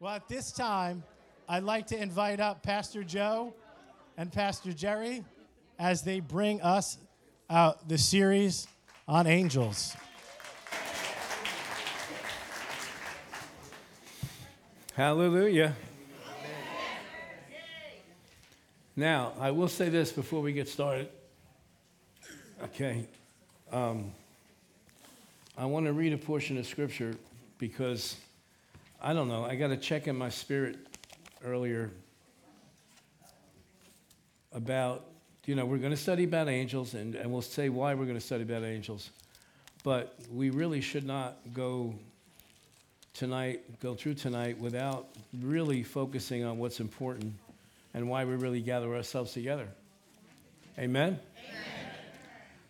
Well, at this time, I'd like to invite up Pastor Joe and Pastor Gerry as they bring us out the series on angels. Hallelujah. Now, I will say this before we get started. Okay. Um, I want to read a portion of scripture because I don't know, I got to check in my spirit earlier about, you know, we're going to study about angels and, and we'll say why we're going to study about angels. But we really should not go tonight, go through tonight without really focusing on what's important and why we really gather ourselves together. Amen? Amen.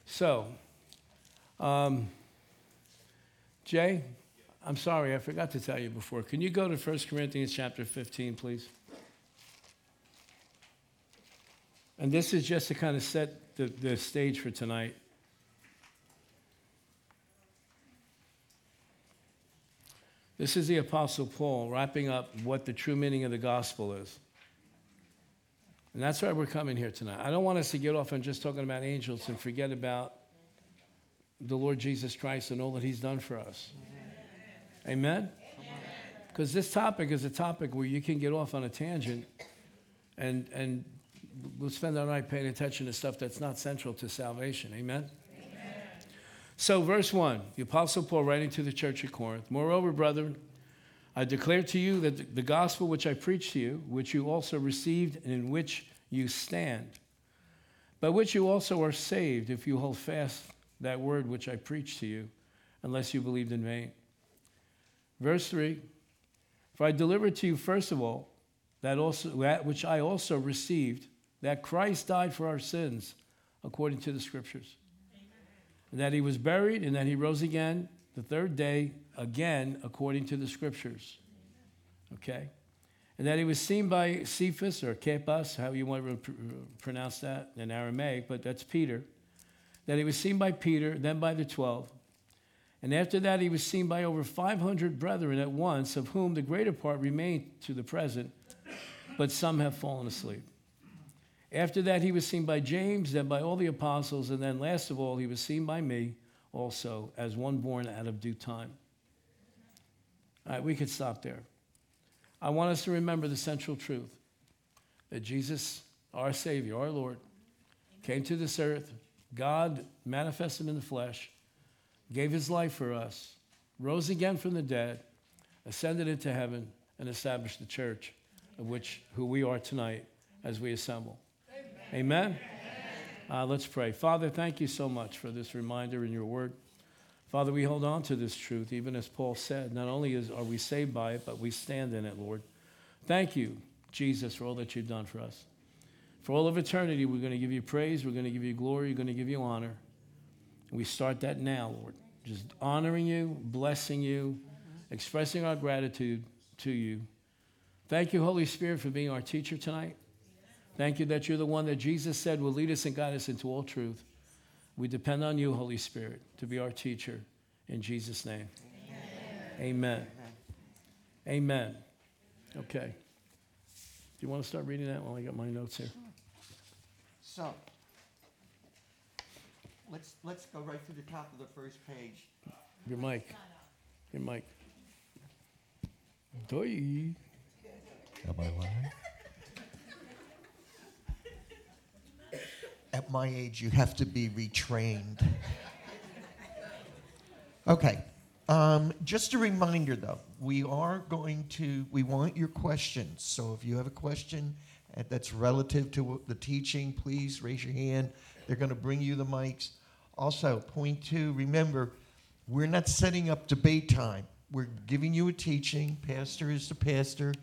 So, um, Jay, I'm sorry, I forgot to tell you before. Can you go to 1 Corinthians chapter 15, please? And this is just to kind of set the, the stage for tonight. This is the Apostle Paul wrapping up what the true meaning of the gospel is. And that's why we're coming here tonight. I don't want us to get off on just talking about angels and forget about the Lord Jesus Christ and all that he's done for us. Amen? Because this topic is a topic where you can get off on a tangent and, and we'll spend our night paying attention to stuff that's not central to salvation. Amen? Amen? So, verse 1, the Apostle Paul writing to the church at Corinth Moreover, brethren, I declare to you that the gospel which I preached to you, which you also received and in which you stand, by which you also are saved if you hold fast that word which I preached to you, unless you believed in vain. Verse 3 For I delivered to you, first of all, that, also, that which I also received, that Christ died for our sins, according to the Scriptures, and that he was buried, and that he rose again the third day, again, according to the Scriptures. Okay? And that he was seen by Cephas or Cephas, how you want to pr- pronounce that in Aramaic, but that's Peter. That he was seen by Peter, then by the twelve. And after that, he was seen by over 500 brethren at once, of whom the greater part remain to the present, but some have fallen asleep. After that, he was seen by James, then by all the apostles, and then last of all, he was seen by me also as one born out of due time. All right, we could stop there. I want us to remember the central truth that Jesus, our Savior, our Lord, came to this earth, God manifested in the flesh gave his life for us, rose again from the dead, ascended into heaven, and established the church, of which who we are tonight as we assemble. Amen. Amen? Uh, let's pray. Father, thank you so much for this reminder in your word. Father, we hold on to this truth, even as Paul said. Not only is, are we saved by it, but we stand in it, Lord. Thank you, Jesus, for all that you've done for us. For all of eternity, we're going to give you praise, we're going to give you glory, we're going to give you honor. We start that now, Lord. Just honoring you, blessing you, expressing our gratitude to you. Thank you, Holy Spirit, for being our teacher tonight. Thank you that you're the one that Jesus said will lead us and guide us into all truth. We depend on you, Holy Spirit, to be our teacher. In Jesus' name. Amen. Amen. Okay. Do you want to start reading that while I got my notes here? So, let's, let's go right to the top of the first page. Your mic. Your mic. Doy. Am I lying? At my age, you have to be retrained. Okay. Um, just a reminder, though, we are going to, we want your questions. So if you have a question uh, that's relative to the teaching, please raise your hand. They're going to bring you the mics. Also, point two, remember, we're not setting up debate time. We're giving you a teaching. Pastor is the pastor.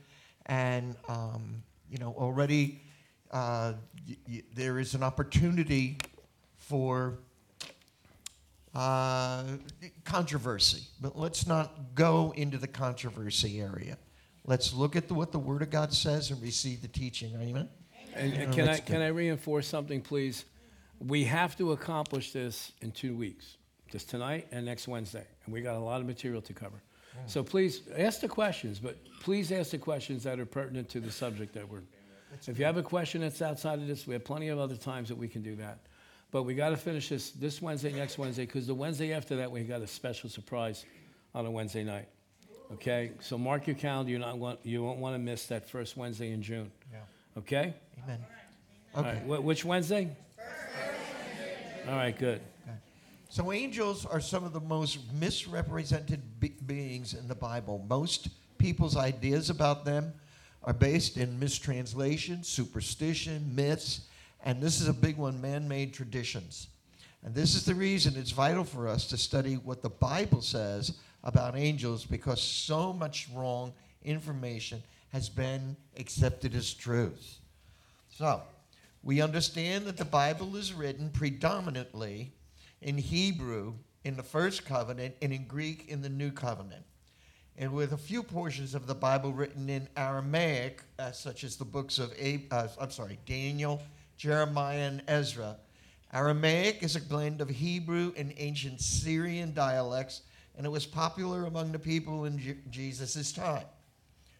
And, um, you know, already uh, y- y- there is an opportunity for uh, controversy. But let's not go into the controversy area. Let's look at the, what the Word of God says and receive the teaching. Amen? And, and can I can. I reinforce something, please? We have to accomplish this in two weeks, just tonight and next Wednesday, and we got a lot of material to cover. Hmm. So please ask the questions, but please ask the questions that are pertinent to the subject that we're. If you have a question that's outside of this, we have plenty of other times that we can do that. But we got to finish this this Wednesday, next Wednesday, because the Wednesday after that we got a special surprise on a Wednesday night. Okay, so mark your calendar. You not want you won't want to miss that first Wednesday in June. Yeah. Okay. Amen. All Okay. right. Which Wednesday? All right. Good. Okay. So angels are some of the most misrepresented be- beings in the Bible. Most people's ideas about them are based in mistranslation, superstition, myths, and this is a big one man-made traditions. And this is the reason it's vital for us to study what the Bible says about angels because so much wrong information has been accepted as truth. So, we understand that the Bible is written predominantly in Hebrew in the first covenant and in Greek in the new covenant. And with a few portions of the Bible written in Aramaic, uh, such as the books of, Ab- uh, I'm sorry, Daniel, Jeremiah, and Ezra. Aramaic is a blend of Hebrew and ancient Syrian dialects, and it was popular among the people in Je- Jesus' time.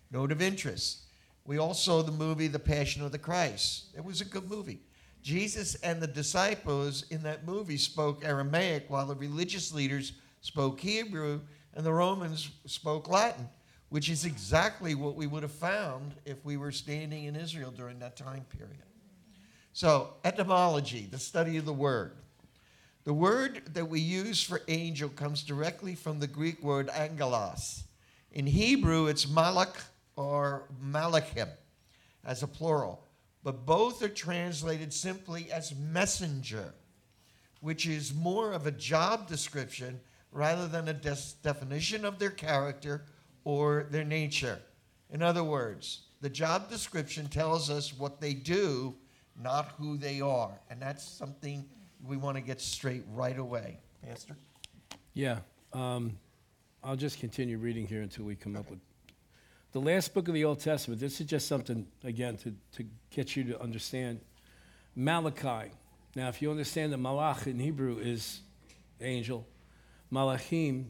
Note of interest. We all saw the movie The Passion of the Christ. It was a good movie. Jesus and the disciples in that movie spoke Aramaic while the religious leaders spoke Hebrew and the Romans spoke Latin, which is exactly what we would have found if we were standing in Israel during that time period. So, etymology, the study of the word. The word that we use for angel comes directly from the Greek word angelos. In Hebrew, it's malach or malachim as a plural, but both are translated simply as messenger, which is more of a job description rather than a des- definition of their character or their nature. In other words, the job description tells us what they do, not who they are. And that's something we want to get straight right away. Pastor? Yeah. Um, I'll just continue reading here until we come up with the last book of the Old Testament. This is just something, again, to, to get you to understand. Malachi. Now, if you understand that Malach in Hebrew is angel, Malachim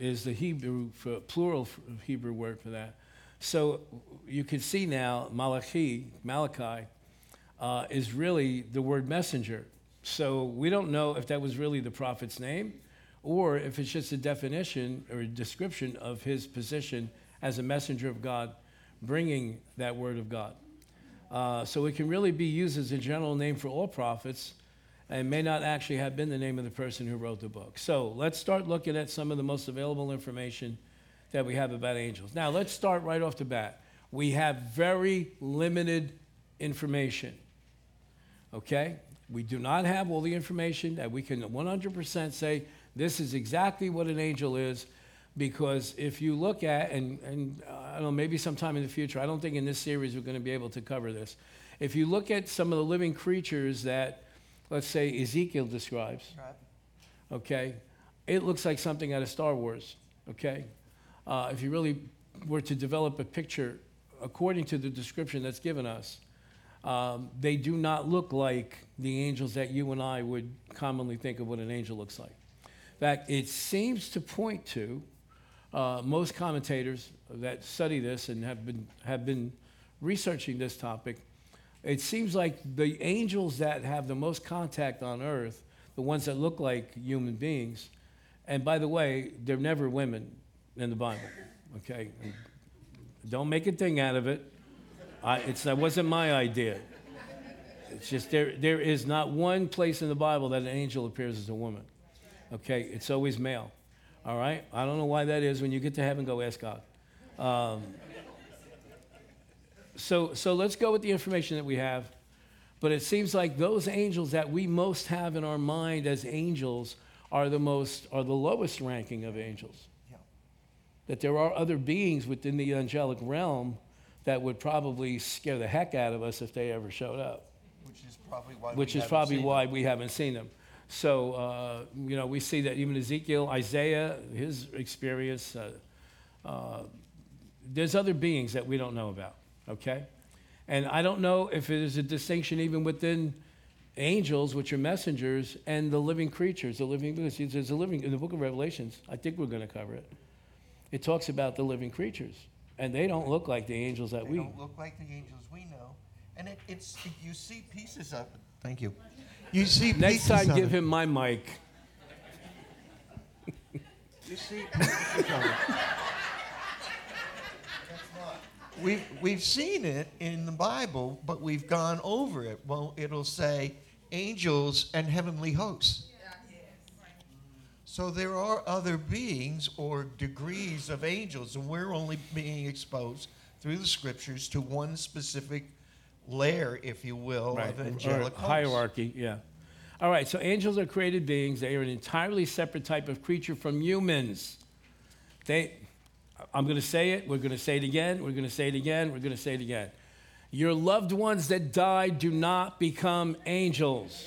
is the Hebrew for plural Hebrew word for that. So you can see now Malachi, Malachi, uh, is really the word messenger. So we don't know if that was really the prophet's name or if it's just a definition or a description of his position as a messenger of God, bringing that word of God. Uh, so it can really be used as a general name for all prophets and may not actually have been the name of the person who wrote the book. So let's start looking at some of the most available information that we have about angels. Now, let's start right off the bat. We have very limited information. Okay? We do not have all the information that we can 100% say this is exactly what an angel is because if you look at, and, and uh, I don't know, maybe sometime in the future, I don't think in this series we're going to be able to cover this. If you look at some of the living creatures that, let's say, Ezekiel describes, okay, it looks like something out of Star Wars, okay? Uh, if you really were to develop a picture according to the description that's given us, um, they do not look like the angels that you and I would commonly think of what an angel looks like. In fact, it seems to point to uh, most commentators that study this and have been, have been researching this topic. It seems like the angels that have the most contact on earth, the ones that look like human beings, and by the way, they're never women in the Bible, okay? Don't make a thing out of it. I, it's, that wasn't my idea. It's just there, there is not one place in the Bible that an angel appears as a woman. Okay, it's always male. All right? I don't know why that is. When you get to heaven, go ask God. Um, so, so let's go with the information that we have. But it seems like those angels that we most have in our mind as angels are the most, are the lowest ranking of angels. Yeah. That there are other beings within the angelic realm that would probably scare the heck out of us if they ever showed up Which is probably why which we is haven't probably why we haven't seen them. So, uh, you know, we see that even Ezekiel, Isaiah, his experience, uh, uh, there's other beings that we don't know about, okay? And I don't know if there's a distinction even within angels, which are messengers, and the living creatures, the living beings. There's a living, in the book of Revelations, I think we're going to cover it. it talks about the living creatures. And they don't look like the angels that They we. don't look like the angels we know. And it, it's, you see pieces of it. Thank you. You see Next time, give him my mic. You see pieces of it. We've, we've seen it in the Bible, but we've gone over it. Well, it'll say angels and heavenly hosts. So there are other beings or degrees of angels, and we're only being exposed through the scriptures to one specific layer, if you will, Right. of angelic hierarchy, yeah. All right, so angels are created beings. They are an entirely separate type of creature from humans. They, I'm going to say it, we're going to say it again, we're going to say it again, we're going to say it again. Your loved ones that died do not become angels.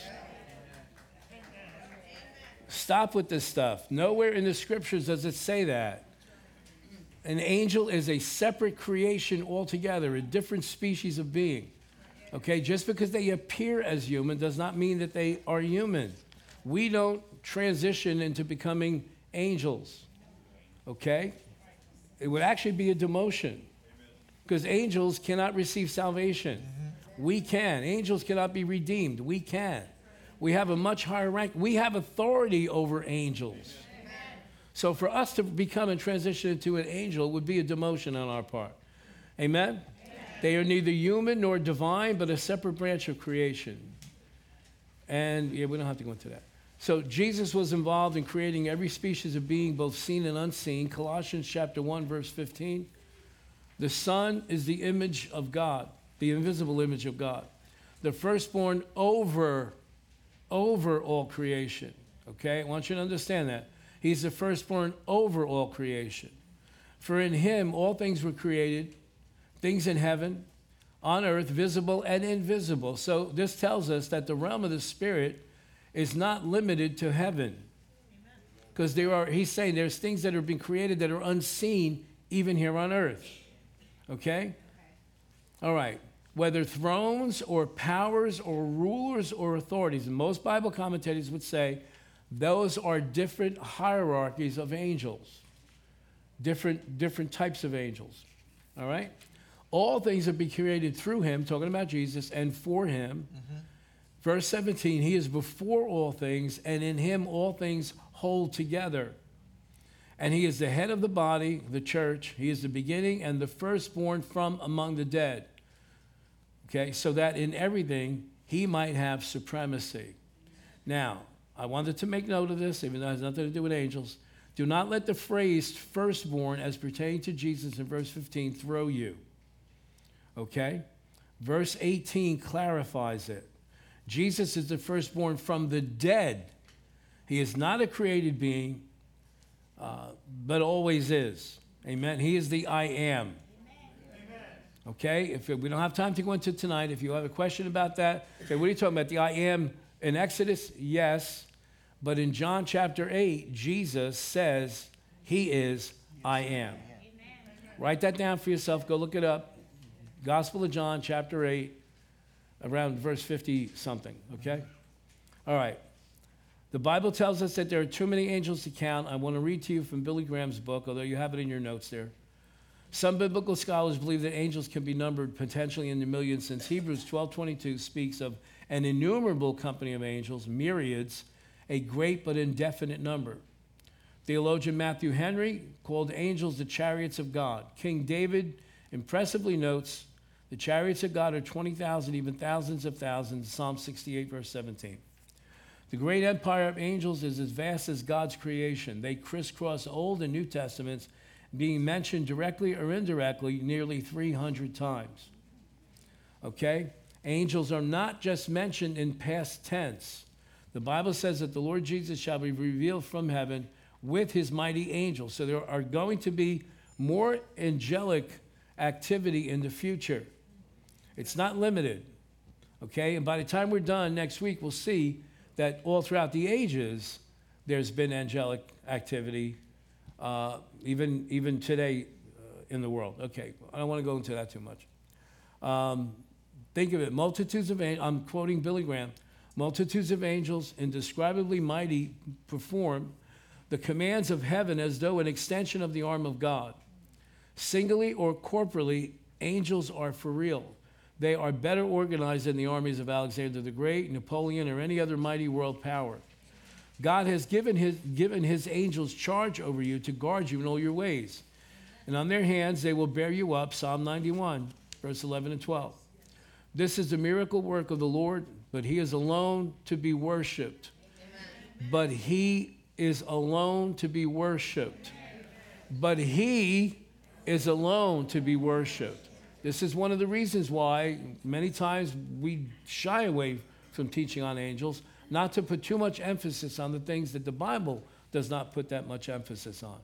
Stop with this stuff. Nowhere in the scriptures does it say that. An angel is a separate creation altogether, a different species of being. Okay, just because they appear as human does not mean that they are human. We don't transition into becoming angels. Okay? It would actually be a demotion because angels cannot receive salvation. Mm-hmm. We can. Angels cannot be redeemed. We can. We have a much higher rank. We have authority over angels. So for us to become and transition into an angel would be a demotion on our part. Amen? They are neither human nor divine, but a separate branch of creation. And yeah, we don't have to go into that. So Jesus was involved in creating every species of being, both seen and unseen. Colossians chapter 1, verse 15. The Son is the image of God, the invisible image of God. The firstborn over, over all creation. Okay? I want you to understand that. He's the firstborn over all creation. For in him all things were created, things in heaven, on earth, visible and invisible. So this tells us that the realm of the spirit is not limited to heaven. Because there are, he's saying there's things that are being created that are unseen even here on earth. Okay? All right. Whether thrones or powers or rulers or authorities, most Bible commentators would say those are different hierarchies of angels, different, different types of angels. All right? All things have been created through him, talking about Jesus, and for him. Mm-hmm. Verse 17, he is before all things, and in him all things hold together. And he is the head of the body, the church. He is the beginning and the firstborn from among the dead. Okay, so that in everything he might have supremacy. Now, I wanted to make note of this, even though it has nothing to do with angels. Do not let the phrase firstborn as pertaining to Jesus in verse 15 throw you. Okay? Verse 18 clarifies it. Jesus is the firstborn from the dead. He is not a created being, uh, but always is. Amen. He is the I am. Okay? If we don't have time to go into tonight, if you have a question about that, okay, what are you talking about? The I am in Exodus? Yes. But in John chapter 8, Jesus says, He is I am. Write that down for yourself. Go look it up. Gospel of John, chapter 8, around verse 50 something, okay? All right. The Bible tells us that there are too many angels to count. I want to read to you from Billy Graham's book, although you have it in your notes there. Some biblical scholars believe that angels can be numbered potentially in the millions since Hebrews 12:22 speaks of an innumerable company of angels, myriads, a great but indefinite number. Theologian Matthew Henry called angels the chariots of God. King David impressively notes the chariots of God are 20,000, even thousands of thousands, Psalm 68, verse 17. The great empire of angels is as vast as God's creation. They crisscross Old and New Testaments, being mentioned directly or indirectly nearly 300 times. Okay? Angels are not just mentioned in past tense. The Bible says that the Lord Jesus shall be revealed from heaven with his mighty angels. So there are going to be more angelic activity in the future. It's not limited. Okay? And by the time we're done next week, we'll see that all throughout the ages, there's been angelic activity, uh, even, even today uh, in the world. Okay, I don't want to go into that too much. Um, think of it multitudes of angels, I'm quoting Billy Graham, multitudes of angels, indescribably mighty, perform the commands of heaven as though an extension of the arm of God. Singly or corporally, angels are for real. They are better organized than the armies of Alexander the Great, Napoleon, or any other mighty world power. God has given his, given his angels charge over you to guard you in all your ways. And on their hands they will bear you up. Psalm 91, verse 11 and 12. This is the miracle work of the Lord, but he is alone to be worshiped. But he is alone to be worshiped. But he is alone to be worshiped. This is one of the reasons why many times we shy away from teaching on angels, not to put too much emphasis on the things that the Bible does not put that much emphasis on.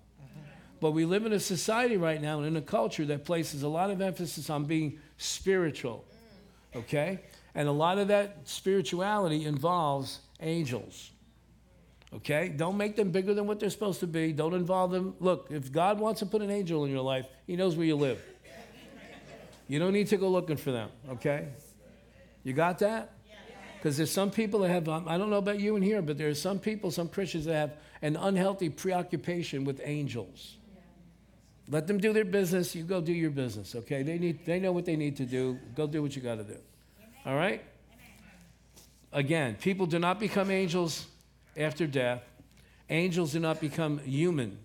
But we live in a society right now and in a culture that places a lot of emphasis on being spiritual, okay? And a lot of that spirituality involves angels. Okay? Don't make them bigger than what they're supposed to be. Don't involve them. Look, if God wants to put an angel in your life, He knows where you live. You don't need to go looking for them, okay? You got that? Because there's some people that have, um, I don't know about you in here, but there's some people, some Christians that have an unhealthy preoccupation with angels. Let them do their business. You go do your business, okay? They, need, they know what they need to do. Go do what you got to do. All right? Again, people do not become angels after death. Angels do not become human.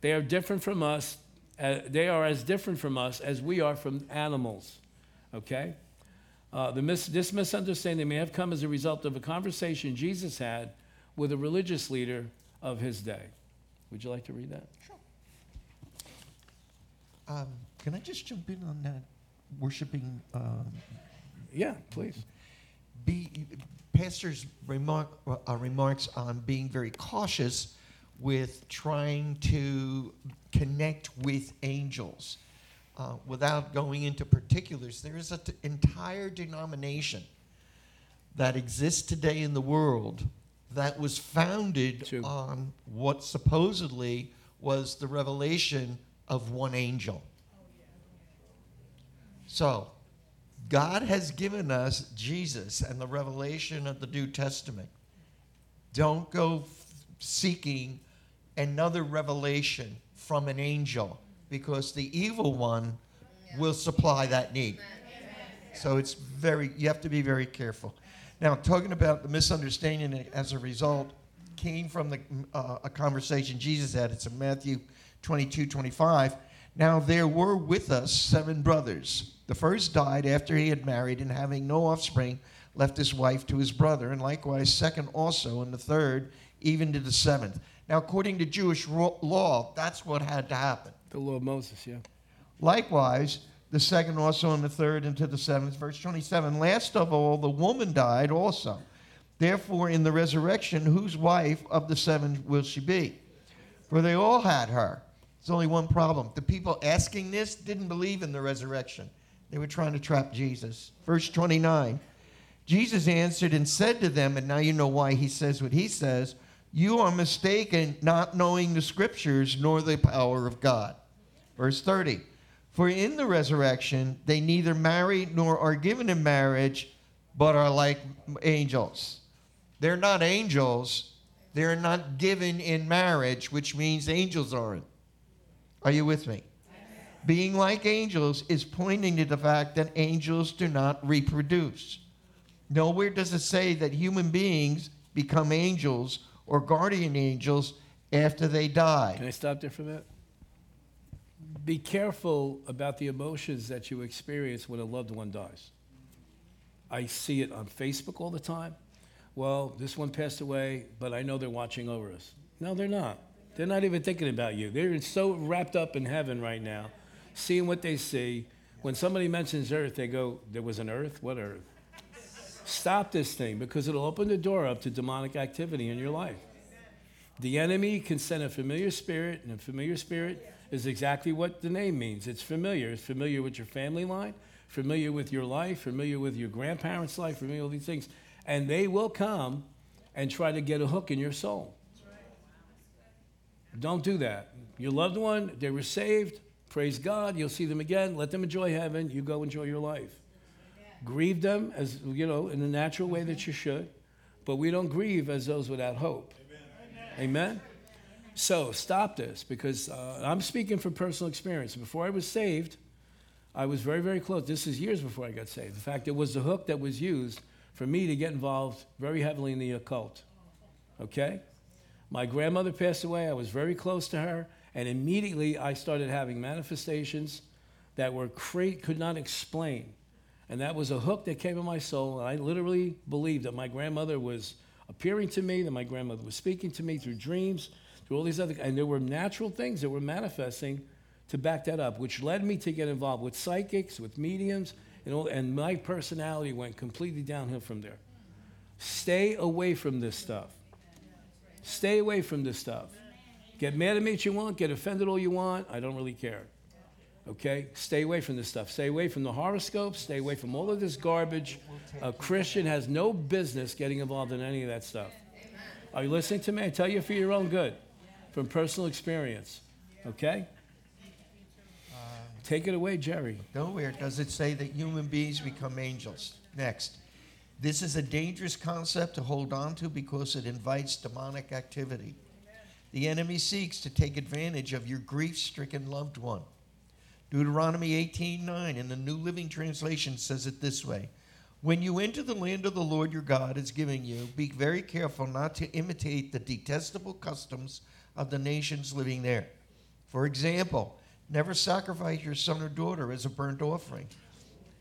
They are different from us. Uh, they are as different from us as we are from animals. Okay? Uh, the mis- this misunderstanding may have come as a result of a conversation Jesus had with a religious leader of his day. Would you like to read that? Sure. Um, can I just jump in on that worshiping? Um, yeah, please. Be, pastor's remark, uh, remarks on being very cautious with trying to connect with angels. Uh, without going into particulars, there is an t- entire denomination that exists today in the world that was founded True. on what supposedly was the revelation of one angel. So, God has given us Jesus and the revelation of the New Testament. Don't go f- seeking another revelation from an angel because the evil one will supply that need. So it's very, you have to be very careful. Now, talking about the misunderstanding as a result came from the, uh, a conversation Jesus had. It's in Matthew 22, 25. Now, there were with us seven brothers. The first died after he had married, and having no offspring, left his wife to his brother, and likewise, second also, and the third, even to the seventh. Now, according to Jewish law, that's what had to happen. The law of Moses, yeah. Likewise, the second also, and the third, and to the seventh. Verse 27 Last of all, the woman died also. Therefore, in the resurrection, whose wife of the seven will she be? For they all had her. There's only one problem. The people asking this didn't believe in the resurrection, they were trying to trap Jesus. Verse 29 Jesus answered and said to them, and now you know why he says what he says you are mistaken, not knowing the scriptures nor the power of God. Verse 30 For in the resurrection they neither marry nor are given in marriage, but are like angels. They're not angels, they're not given in marriage, which means angels aren't. Are you with me? Being like angels is pointing to the fact that angels do not reproduce. Nowhere does it say that human beings become angels or guardian angels after they die. Can I stop there for a minute? Be careful about the emotions that you experience when a loved one dies. I see it on Facebook all the time. Well, this one passed away, but I know they're watching over us. No, they're not. They're not even thinking about you. They're so wrapped up in heaven right now, seeing what they see. When somebody mentions earth, they go, There was an earth? What earth? Stop this thing because it'll open the door up to demonic activity in your life. The enemy can send a familiar spirit, and a familiar spirit is exactly what the name means. It's familiar. It's familiar with your family line, familiar with your life, familiar with your grandparents' life, familiar with these things. And they will come and try to get a hook in your soul. Don't do that. Your loved one, they were saved. Praise God. You'll see them again. Let them enjoy heaven. You go enjoy your life grieve them as you know in the natural way that you should but we don't grieve as those without hope amen, amen? So stop this because uh, I'm speaking from personal experience. Before I was saved, I was very, very close. This is years before I got saved. In fact, it was the hook that was used for me to get involved very heavily in the occult. Okay? My grandmother passed away. I was very close to her. And immediately I started having manifestations that were cra- could not explain. And that was a hook that came in my soul. And I literally believed that my grandmother was appearing to me, that my grandmother was speaking to me through dreams, through all these other, and there were natural things that were manifesting to back that up, which led me to get involved with psychics, with mediums, and, all, and my personality went completely downhill from there. Stay away from this stuff. Stay away from this stuff. Get mad at me if you want, get offended all you want. I don't really care. Okay? Stay away from this stuff. Stay away from the horoscopes. Stay away from all of this garbage. A Christian has no business getting involved in any of that stuff. Are you listening to me? I tell you for your own good, from personal experience. Okay? Take it away, Gerry. Nowhere does it say that human beings become angels. Next. This is a dangerous concept to hold on to because it invites demonic activity. The enemy seeks to take advantage of your grief stricken loved one. Deuteronomy 18:9 in the New Living Translation says it this way When you enter the land of the Lord your God is giving you, be very careful not to imitate the detestable customs of the nations living there. For example, never sacrifice your son or daughter as a burnt offering.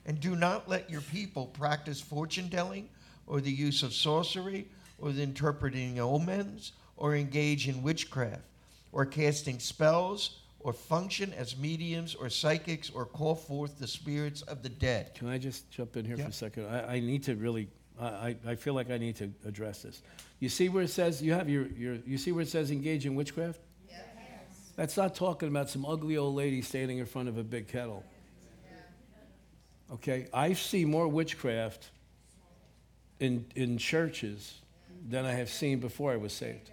And do not let your people practice fortune telling or the use of sorcery or the interpreting omens or engage in witchcraft or casting spells or function as mediums or psychics or call forth the spirits of the dead. Can I just jump in here Yeah. for a second? I, I need to really, I, I I feel like I need to address this. You see where it says, you have your, your you see where it says engage in witchcraft? Yes. That's not talking about some ugly old lady standing in front of a big kettle. Okay? I see more witchcraft in, in churches than I have seen before I was saved.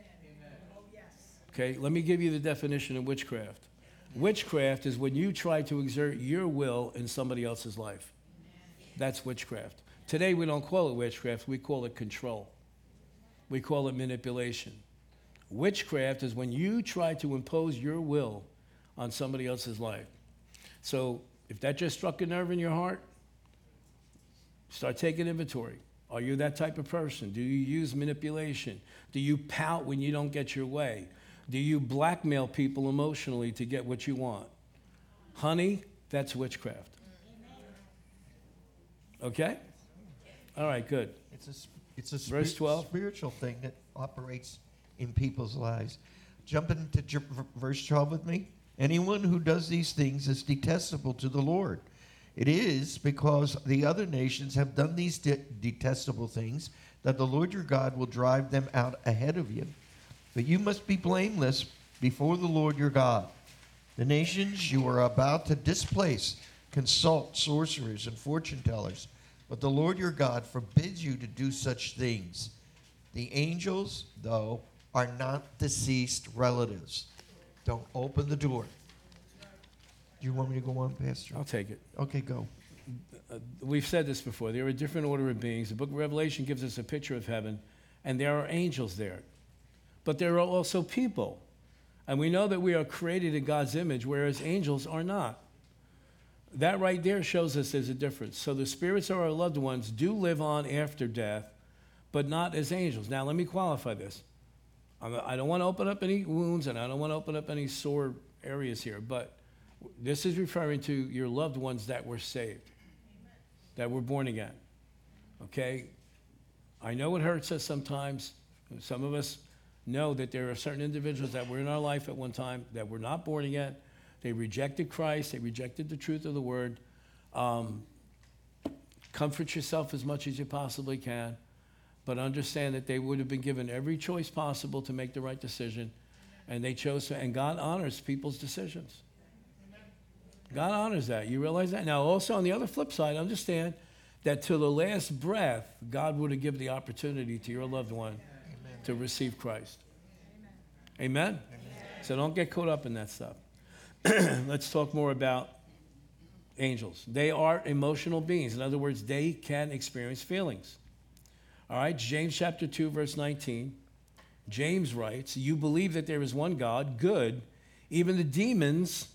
Okay? Let me give you the definition of witchcraft. Witchcraft is when you try to exert your will in somebody else's life. That's witchcraft. Today we don't call it witchcraft, we call it control. We call it manipulation. Witchcraft is when you try to impose your will on somebody else's life. So if that just struck a nerve in your heart, start taking inventory. Are you that type of person? Do you use manipulation? Do you pout when you don't get your way? Do you blackmail people emotionally to get what you want? Honey, that's witchcraft. Okay? All right, good. It's a, it's a Verse spir- 12. spiritual thing that operates in people's lives. Jump into j- verse 12 with me. Anyone who does these things is detestable to the Lord. It is because the other nations have done these de- detestable things that the Lord your God will drive them out ahead of you. But you must be blameless before the Lord your God. The nations you are about to displace consult sorcerers and fortune tellers, but the Lord your God forbids you to do such things. The angels, though, are not deceased relatives. Don't open the door. Do you want me to go on, Pastor? I'll take it. Okay, go. Uh, we've said this before. There are a different order of beings. The book of Revelation gives us a picture of heaven, and there are angels there. But there are also people. And we know that we are created in God's image, whereas angels are not. That right there shows us there's a difference. So the spirits of our loved ones do live on after death, but not as angels. Now, let me qualify this. I'm- don't want to open up any wounds and I don't want to open up any sore areas here, but this is referring to your loved ones that were saved, that were born again. Okay? I know it hurts us sometimes. Some of us know that there are certain individuals that were in our life at one time that were not born again. They rejected Christ, they rejected the truth of the word. Um, comfort yourself as much as you possibly can, but understand that they would have been given every choice possible to make the right decision, and they chose to, and God honors people's decisions. God honors that. You realize that? Now, also on the other flip side, understand that to the last breath, God would have given the opportunity to your loved one to receive Christ. Amen? amen So don't get caught up in that stuff. Let's talk more about angels. They are emotional beings. In other words, they can experience feelings. All right, James chapter 2, verse 19. James writes, You believe that there is one God, good. Even the demons,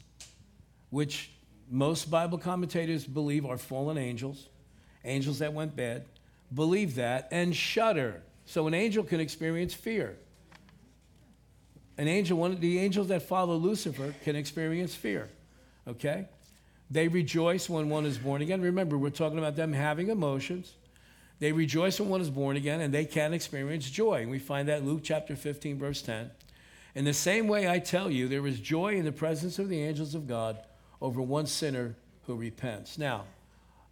which most Bible commentators believe are fallen angels, angels that went bad, believe that and shudder. So an angel can experience fear. An angel, one of the angels that follow Lucifer can experience fear. Okay? They rejoice when one is born again. Remember, we're talking about them having emotions. They rejoice when one is born again, and they can experience joy. We find that Luke chapter 15, verse 10. In the same way, I tell you, there is joy in the presence of the angels of God over one sinner who repents. Now,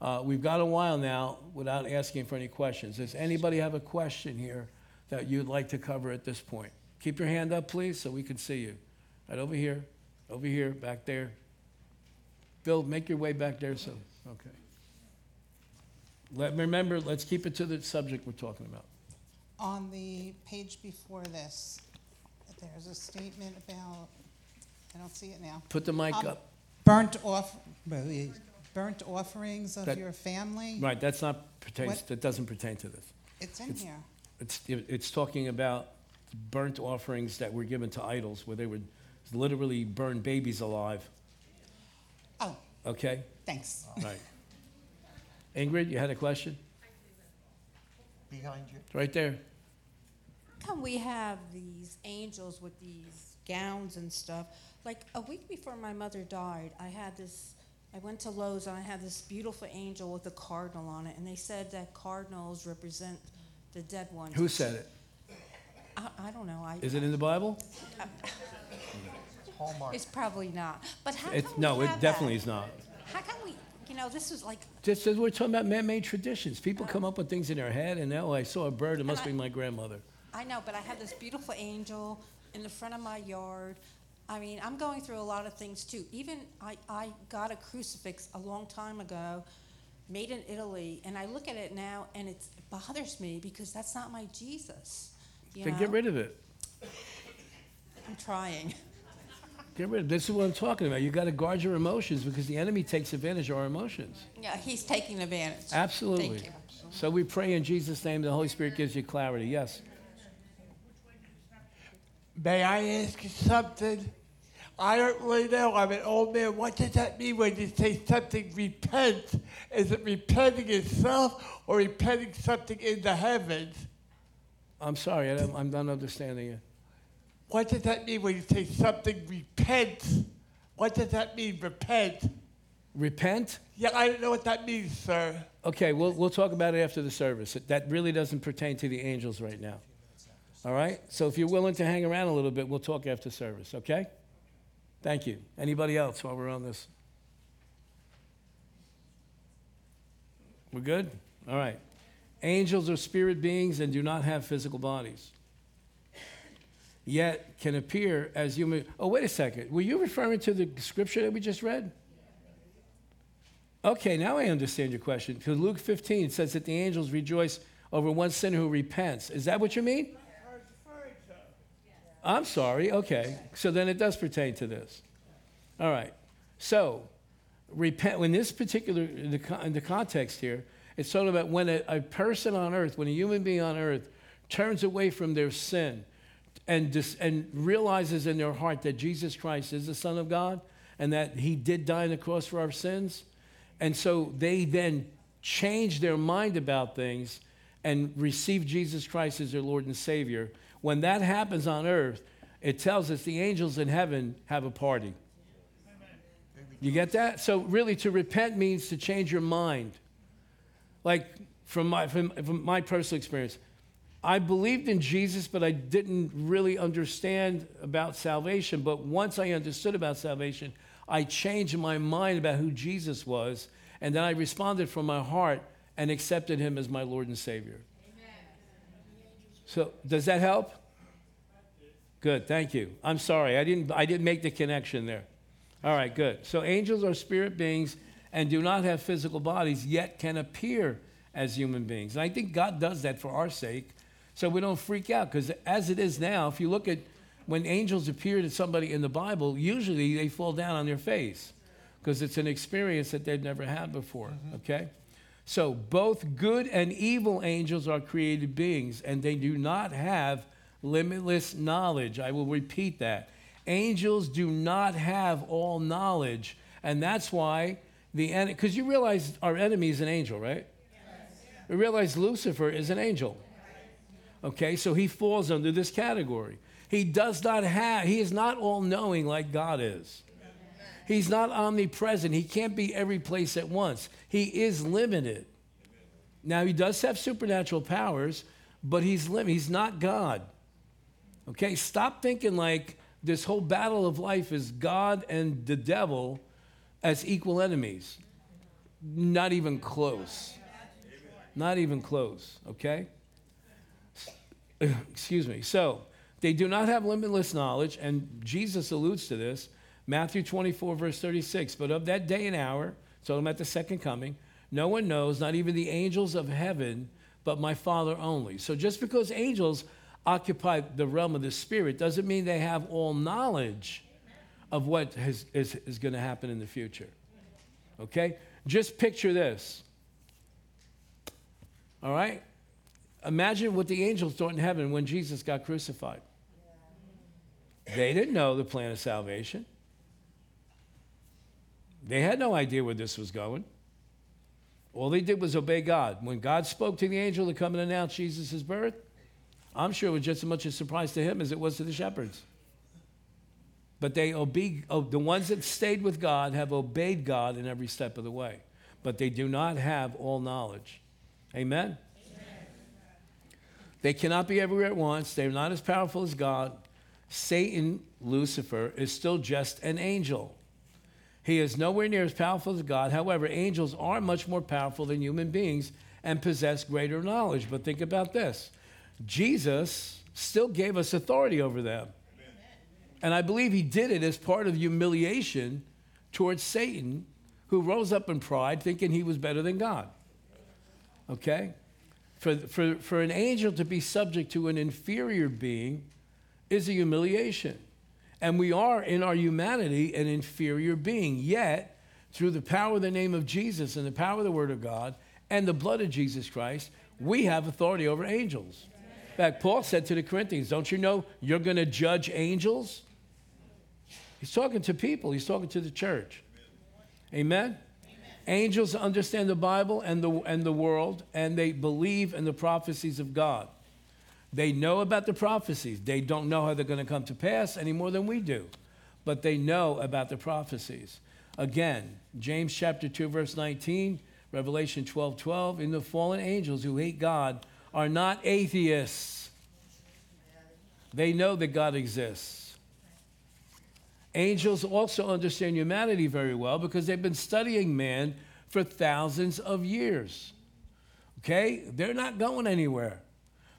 uh, we've got a while now without asking for any questions. Does anybody have a question here that you'd like to cover at this point? Keep your hand up, please, so we can see you. Right over here, over here, back there. Bill, make your way back there. So, okay. Let, remember, let's keep it to the subject we're talking about. On the page before this, there's a statement about, I don't see it now. Put the mic Um, up. Burnt off, burnt offerings of That- your family. Right, that's not pertains. What? That doesn't pertain to this. It's in It's- here. It's it's talking about burnt offerings that were given to idols, where they would literally burn babies alive. Oh, Okay, thanks. right. Ingrid, you had a question? Behind you. It's right there. come we have these angels with these gowns and stuff? Like a week before my mother died, I had this. I went to Lowe's and I had this beautiful angel with a cardinal on it, and they said that cardinals represent the dead ones. Who said it? I, I don't know. I, Is it in the Bible? Hallmark. It's probably not. But how It's come no, we it have definitely that? is not. How come we? You know, this was like Just as we're talking about man-made traditions, people uh, come up with things in their head, and oh, I saw a bird. It must I- be my grandmother. I know, but I have this beautiful angel in the front of my yard. I mean, I'm going through a lot of things too. Even I, I got a crucifix a long time ago, made in Italy, and I look at it now and it's, it bothers me because that's not my Jesus. You Then know? get rid of it. I'm trying. Get rid of it. This is what I'm talking about. You've got to guard your emotions because the enemy takes advantage of our emotions. Yeah, he's taking advantage. Absolutely. Thank you. So we pray in Jesus' name. The Holy Spirit gives you clarity. Yes. May I ask you something? I don't really know. I'm an old man. What does that mean when you say something repent? Is it repenting itself or repenting something in the heavens? I'm sorry. I I'm not understanding you. What does that mean when you say something repents? What does that mean, repent? Repent? Yeah, I don't know what that means, sir. Okay, we'll, we'll talk about it after the service. That really doesn't pertain to the angels right now. All right? So if you're willing to hang around a little bit, we'll talk after service, okay? Thank you. Anybody else while we're on this? We're good? All right. Angels are spirit beings and do not have physical bodies. Yet can appear as human. Oh, wait a second. Were you referring to the scripture that we just read? Okay, now I understand your question. Because Luke 15 says that the angels rejoice over one sinner who repents. Is that what you mean? I'm sorry. Okay. So then it does pertain to this. All right. So, repent, when this particular, in the, in the context here, it's talking about when a, a person on earth, when a human being on earth turns away from their sin and, dis, and realizes in their heart that Jesus Christ is the Son of God and that He did die on the cross for our sins. And so they then change their mind about things and receive Jesus Christ as their Lord and Savior. When that happens on earth, it tells us the angels in heaven have a party. You get that? So, really, to repent means to change your mind. Like, from my, from, from my personal experience, I believed in Jesus, but I didn't really understand about salvation. But once I understood about salvation, I changed my mind about who Jesus was, and then I responded from my heart and accepted him as my Lord and Savior. So, does that help? Good, thank you. I'm sorry, I didn't, I didn't make the connection there. All right, good. So, angels are spirit beings and do not have physical bodies, yet can appear as human beings. And I think God does that for our sake, so we don't freak out. Because as it is now, if you look at when angels appear to somebody in the Bible, usually they fall down on their face because it's an experience that they've never had before, mm-hmm. okay? So both good and evil angels are created beings, and they do not have limitless knowledge. I will repeat that. Angels do not have all knowledge, and that's why the enemy, because you realize our enemy is an angel, right? We realize Lucifer is an angel. Okay, so he falls under this category. He does not have, he is not all knowing like God is. He's not omnipresent. He can't be every place at once. He is limited. Now, he does have supernatural powers, but he's limited. He's not God. Okay, stop thinking like this whole battle of life is God and the devil as equal enemies. Not even close. Not even close, okay? Excuse me. So, they do not have limitless knowledge, and Jesus alludes to this. Matthew 24, verse 36. But of that day and hour, so I'm at the second coming, no one knows, not even the angels of heaven, but my Father only. So just because angels occupy the realm of the Spirit doesn't mean they have all knowledge of what has, is, is going to happen in the future. Okay? Just picture this. All right? Imagine what the angels thought in heaven when Jesus got crucified. They didn't know the plan of salvation. They had no idea where this was going. All they did was obey God. When God spoke to the angel to come and announce Jesus' birth, I'm sure it was just as much a surprise to him as it was to the shepherds. But they obey, oh, the ones that stayed with God have obeyed God in every step of the way. But they do not have all knowledge. Amen? Amen? They cannot be everywhere at once. They're not as powerful as God. Satan, Lucifer, is still just an angel. He is nowhere near as powerful as God. However, angels are much more powerful than human beings and possess greater knowledge. But think about this Jesus still gave us authority over them. And I believe he did it as part of humiliation towards Satan, who rose up in pride thinking he was better than God. Okay? For, for, for an angel to be subject to an inferior being is a humiliation. And we are, in our humanity, an inferior being. Yet, through the power of the name of Jesus and the power of the Word of God and the blood of Jesus Christ, we have authority over angels. In fact, Paul said to the Corinthians, Don't you know you're going to judge angels? He's talking to people, he's talking to the church. Amen? Amen? Angels understand the Bible and the, and the world, and they believe in the prophecies of God. They know about the prophecies. They don't know how they're going to come to pass any more than we do, but they know about the prophecies. Again, James chapter 2, verse 19, Revelation 12 12, in the fallen angels who hate God are not atheists. They know that God exists. Angels also understand humanity very well because they've been studying man for thousands of years. Okay? They're not going anywhere.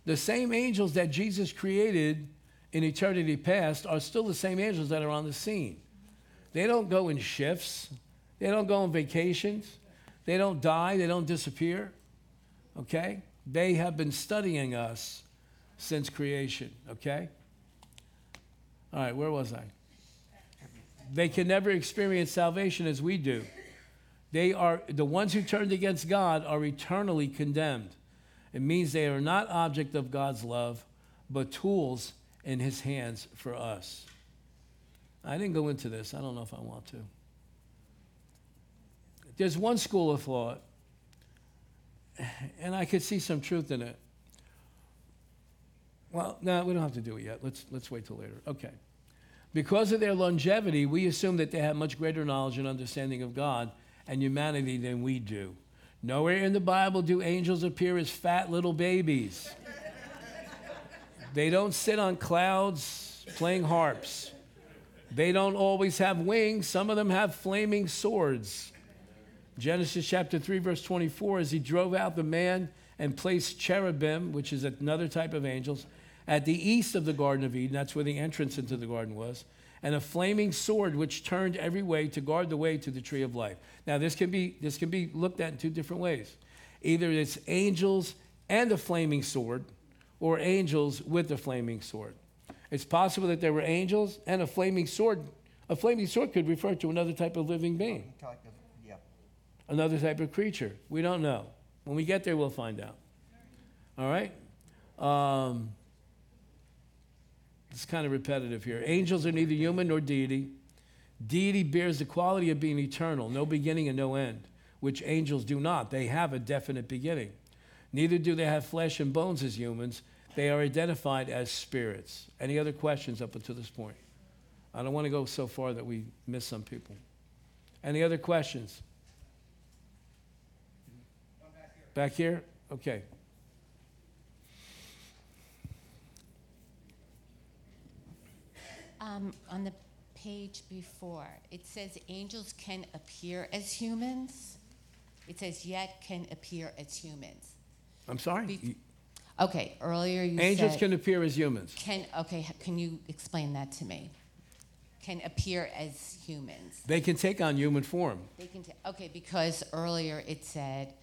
The same angels that Jesus created in eternity past are still the same angels that are on the scene. They don't go in shifts, they don't go on vacations, they don't die, they don't disappear. Okay? They have been studying us since creation. Okay? All right, where was I? They can never experience salvation as we do. They are the ones who turned against God are eternally condemned. It means they are not object of God's love, but tools in his hands for us. I didn't go into this. I don't know if I want to. There's one school of thought, and I could see some truth in it. Well, no, we don't have to do it yet. Let's, let's wait till later. Okay. Because of their longevity, we assume that they have much greater knowledge and understanding of God and humanity than we do. Nowhere in the Bible do angels appear as fat little babies. they don't sit on clouds playing harps. They don't always have wings. Some of them have flaming swords. Genesis chapter 3, verse 24, as he drove out the man and placed cherubim, which is another type of angels, at the east of the Garden of Eden, that's where the entrance into the garden was, and a flaming sword which turned every way to guard the way to the tree of life. Now, this can be, this can be looked at in two different ways. Either it's angels and a flaming sword, or angels with a flaming sword. It's possible that there were angels and a flaming sword. A flaming sword could refer to another type of living being, another type of creature. We don't know. When we get there, we'll find out. All right? Um, It's kind of repetitive here. Angels are neither human nor deity. Deity bears the quality of being eternal, no beginning and no end, which angels do not. They have a definite beginning. Neither do they have flesh and bones as humans. They are identified as spirits. Any other questions up until this point? I don't want to go so far that we miss some people. Any other questions? Back here? Okay. Um, on the page before, it says angels can appear as humans. It says yet can appear as humans. I'm sorry? Be- Okay, earlier you Angels said can appear as humans. can okay. h- Can you explain that to me? Can appear as humans. They can take on human form. They can. T- okay, because earlier it said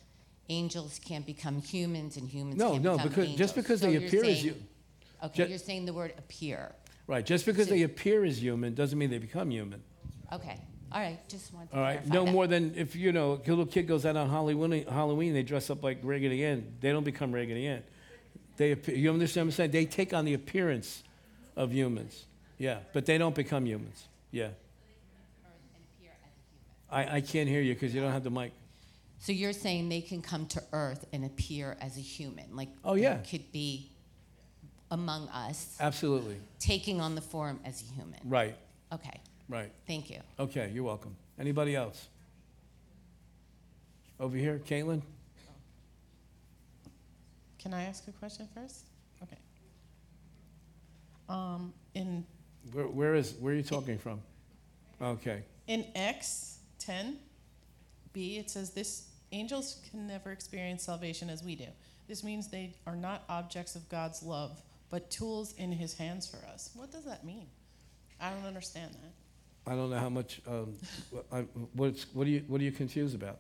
angels can't become humans and humans No, can't no, become because angels. just because So they you're appear as saying- you, Okay, ju- you're saying the word appear. Right, just because they appear as human doesn't mean they become human. Okay, all right. Just wanted to All right, clarify no that. more than if you know a little kid goes out on Halloween, Halloween, they dress up like Raggedy Ann. They don't become Raggedy Ann. They, appear, you understand what I'm saying? They take on the appearance of humans. Yeah, but they don't become humans. Yeah, And appear as a human. I, I can't hear you because you don't have the mic. So you're saying they can come to Earth and appear as a human, like Oh, they yeah. could be among us, Absolutely. taking on the form as a human. Right, Okay, right. thank you. Okay, you're welcome. Anybody else? Over here, Caitlin? Can I ask a question first? Okay. Um, in Where, where is, where are you talking from? Okay. in X ten B, it says this angels can never experience salvation as we do. This means they are not objects of God's love, but tools in His hands for us. What does that mean? I don't understand that. I don't know how much, um, I, what's, what are you, what are you confused about?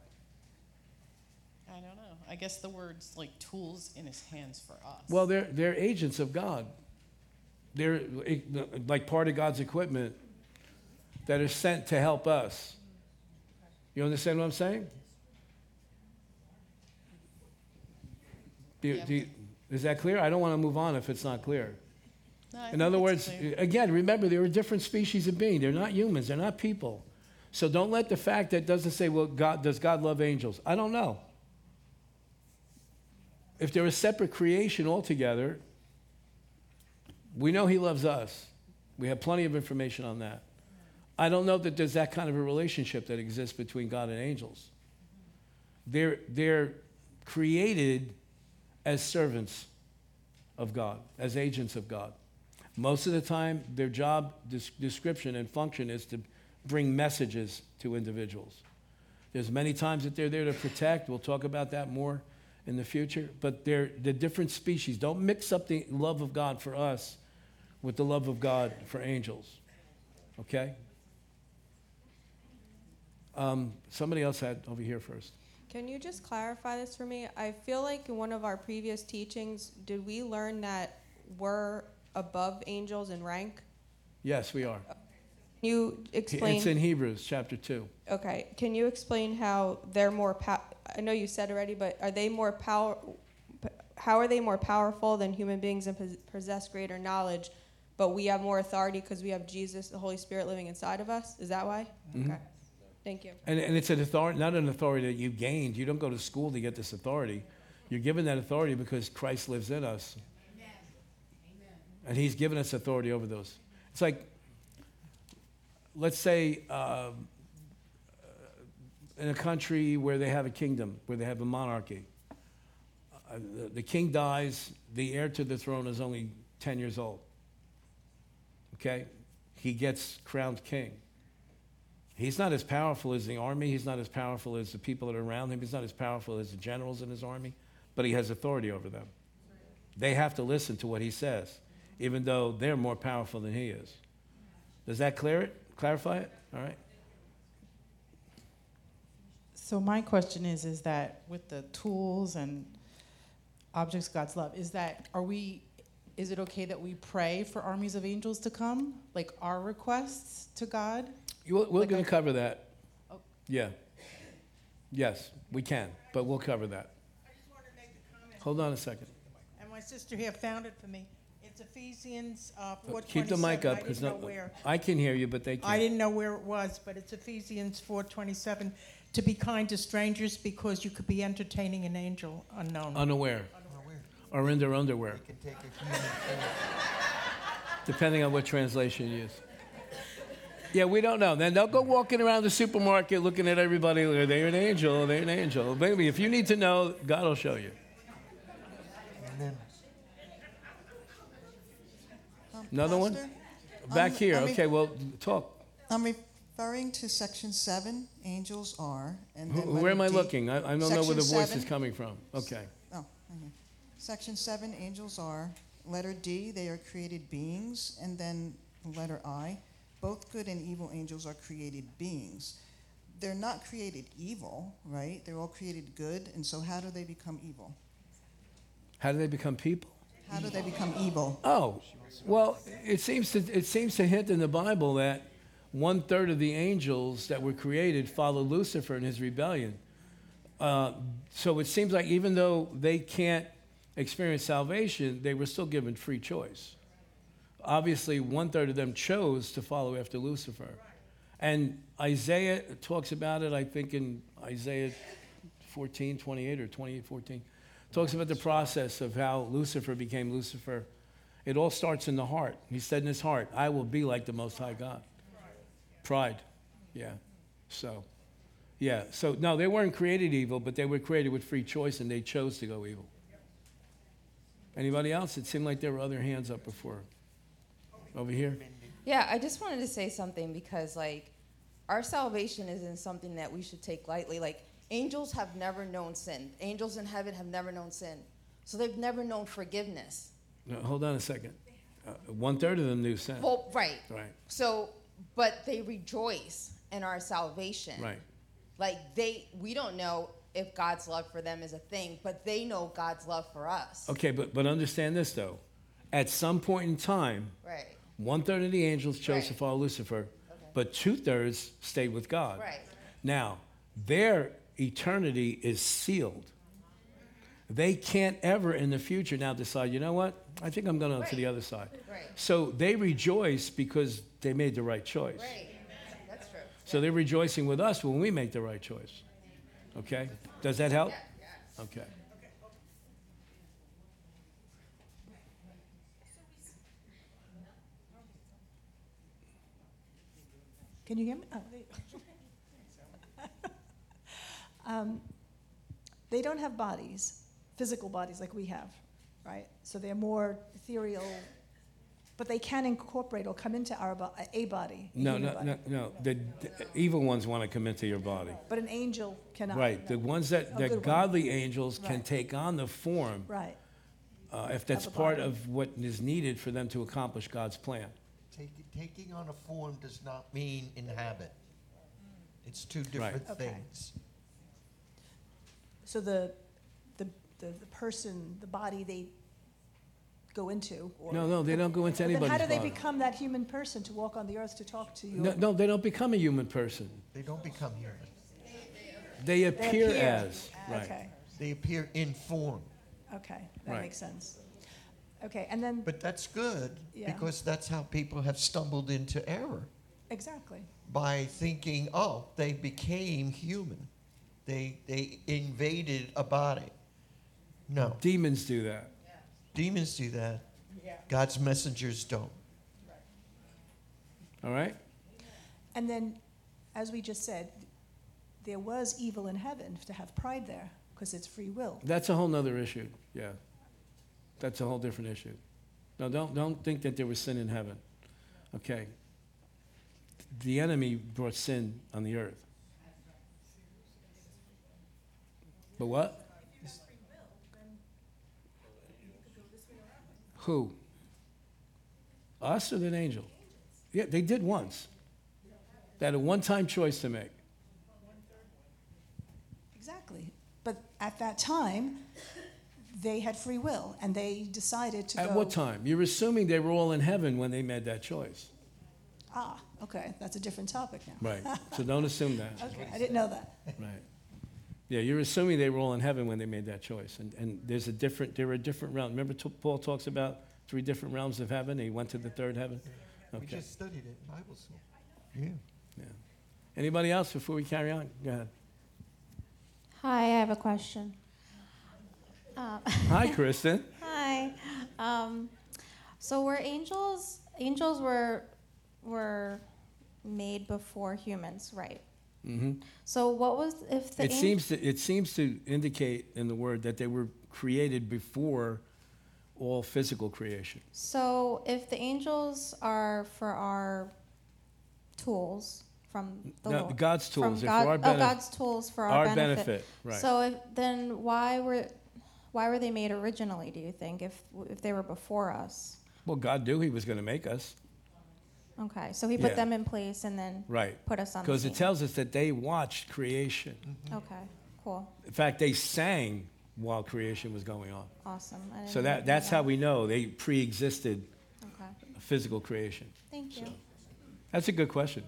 I don't know. I guess the words like tools in His hands for us. Well, they're, they're agents of God. They're eh, like part of God's equipment that are sent to help us. You understand what I'm saying? Do Yeah. do you- is that clear? I don't want to move on if it's not clear. No, In other words, clear. again, remember, they're a different species of being. They're not humans, they're not people. So don't let the fact that doesn't say, well, God, does God love angels? I don't know. If they're a separate creation altogether, we know He loves us. We have plenty of information on that. I don't know that there's that kind of a relationship that exists between God and angels. They're, they're created as servants of God, as agents of God. Most of the time, their job des- description and function is to bring messages to individuals. There's many times that they're there to protect. We'll talk about that more in the future. But they're the different species. Don't mix up the love of God for us with the love of God for angels. Okay? Um, somebody else had over here first. Can you just clarify this for me? I feel like in one of our previous teachings, did we learn that we're above angels in rank? Yes, we are. Can you explain? It's in Hebrews chapter 2. okay. Can you explain how they're more? pow- I know you said already, but are they more power? How are they more powerful than human beings and possess greater knowledge? But we have more authority because we have Jesus, the Holy Spirit, living inside of us. Is that why? Mm-hmm. Okay. Thank you. And, and it's an authority, not an authority that you gained. You don't go to school to get this authority. You're given that authority because Christ lives in us. And He's given us authority over those. It's like, let's say, um, in a country where they have a kingdom, where they have a monarchy, uh, the, the king dies, the heir to the throne is only 10 years old. Okay? He gets crowned king. He's not as powerful as the army. He's not as powerful as the people that are around him. He's not as powerful as the generals in his army, but he has authority over them. They have to listen to what he says, even though they're more powerful than he is. Does that clear it? Clarify it? All right. So my question is, is that with the tools and objects God's love, is that are we? Is it okay that we pray for armies of angels to come, like our requests to God? You, we're Like going to cover that. Oh. Yeah. Yes, we can, but we'll cover that. Hold on a second. And my sister here found it for me. It's Ephesians uh, Keep the mic up, I because didn't know where. I can hear you, but they I can't. I didn't know where it was, but it's Ephesians 4:27. To be kind to strangers because you could be entertaining an angel unknown. Unaware. Or in their underwear, We can take a depending on what translation you use. Yeah, we don't know. Then they'll go walking around the supermarket looking at everybody. Are they an angel? They're they an angel? Baby, if you need to know, God will show you. Another one? Back I'm- here. I'm re- Okay, well, talk. I'm referring to section seven, angels are, and Who- Where am I D. looking? I, I don't know where the voice is coming from. Okay. Oh, right. Section seven, angels are. Letter D, they are created beings, and then letter I, both good and evil angels are created beings. They're not created evil, right? They're all created good, and so how do they become evil? How do they become people? How do they become evil? Oh, well, it seems to it seems to hint in the Bible that one third of the angels that were created followed Lucifer in his rebellion. Uh, so it seems like even though they can't experience salvation, they were still given free choice. Obviously, one third of them chose to follow after Lucifer, and Isaiah talks about it. I think in Isaiah 14, 28 or 28, 14, talks about the process of how Lucifer became Lucifer. It all starts in the heart. He said in his heart, I will be like the Most High God. Pride. Yeah. So, yeah. So, no, they weren't created evil, but they were created with free choice and they chose to go evil. Anybody else? It seemed like there were other hands up before. Over here? Yeah, I just wanted to say something because, like, our salvation isn't something that we should take lightly. Like, angels have never known sin. Angels in heaven have never known sin. So they've never known forgiveness. No, hold on a second. Uh, one third of them knew sin. Well, right. Right, So, but they rejoice in our salvation. right. Like, they, we don't know if God's love for them is a thing, but they know God's love for us. Okay, but, but understand this, though. At some point in time, Right. One third of the angels chose to Right. follow Lucifer, but two thirds stayed with God. Right. Now, their eternity is sealed. They can't ever in the future now decide, you know what? I think I'm going to to the other side. Right. So they rejoice because they made the right choice. Right. That's true. So they're rejoicing with us when we make the right choice. Okay? Does that help? Okay. Can you hear me? Oh, there um, they don't have bodies, physical bodies like we have, right? So they're more ethereal, but they can incorporate or come into our bo- a body. a No, human no, body. no, no. The, the evil ones want to come into your body. But an angel cannot. Right. The ones that, good that one. godly angels can Right. take on the form Right. uh, if that's a part body. of what is needed for them to accomplish God's plan. Take, taking on a form does not mean inhabit. It's two different Okay. things. So the, the, the, the person, the body they go into. Or, No, no, they don't go into But then how do they body. become that human person to walk on the earth to talk to you? No, no, they don't become a human person. They don't become human. They They appear, appear. as. Right. Okay. They appear in form. Okay, that Right. makes sense. Okay, and then But that's good Yeah. because that's how people have stumbled into error exactly. by thinking, oh, they became human. They, they invaded a body. No, Demons do that. demons do that. God's messengers don't. All right? And then, as we just said, there was evil in heaven to have pride there because it's free will. That's a whole nother issue. Yeah. That's a whole different issue. No, don't, don't think that there was sin in heaven. Okay. The enemy brought sin on the earth. But what? Who? Us or the angel? Yeah, they did once. They had a one time choice to make. Exactly. But at that time, they had free will and they decided to At go. what time? You're assuming they were all in heaven when they made that choice. Ah, okay, that's a different topic now. Right. So don't assume that. Okay, I didn't know that. Right. Yeah, you're assuming they were all in heaven when they made that choice. And, and there's a different, there are different realms. Remember t- Paul talks about three different realms of heaven. He went to the third heaven. Okay. We just studied it in Bible school. Yeah. Yeah. Anybody else before we carry on? Go ahead. Hi, I have a question. Uh, Hi, Kristen. Hi. Um, so were angels? Angels were were made before humans, right? Mm-hmm. So what was if the It ang- seems to, it seems to indicate in the word that they were created before all physical creation. So if the angels are for our tools from the No, Lord, God's tools, they're God, for our oh, benef- God's tools for our, our benefit. benefit, right. So if, then why were why were they made originally? Do you think if if they were before us? Well, God knew He was going to make us. Okay, so He put Yeah. them in place and then Right. put us on. the Because it tells us that they watched creation. Mm-hmm. Okay, cool, In fact, they sang while creation was going on. awesome. I So didn't that, that's how we know they pre-existed Okay, physical creation. thank you. That's a good question.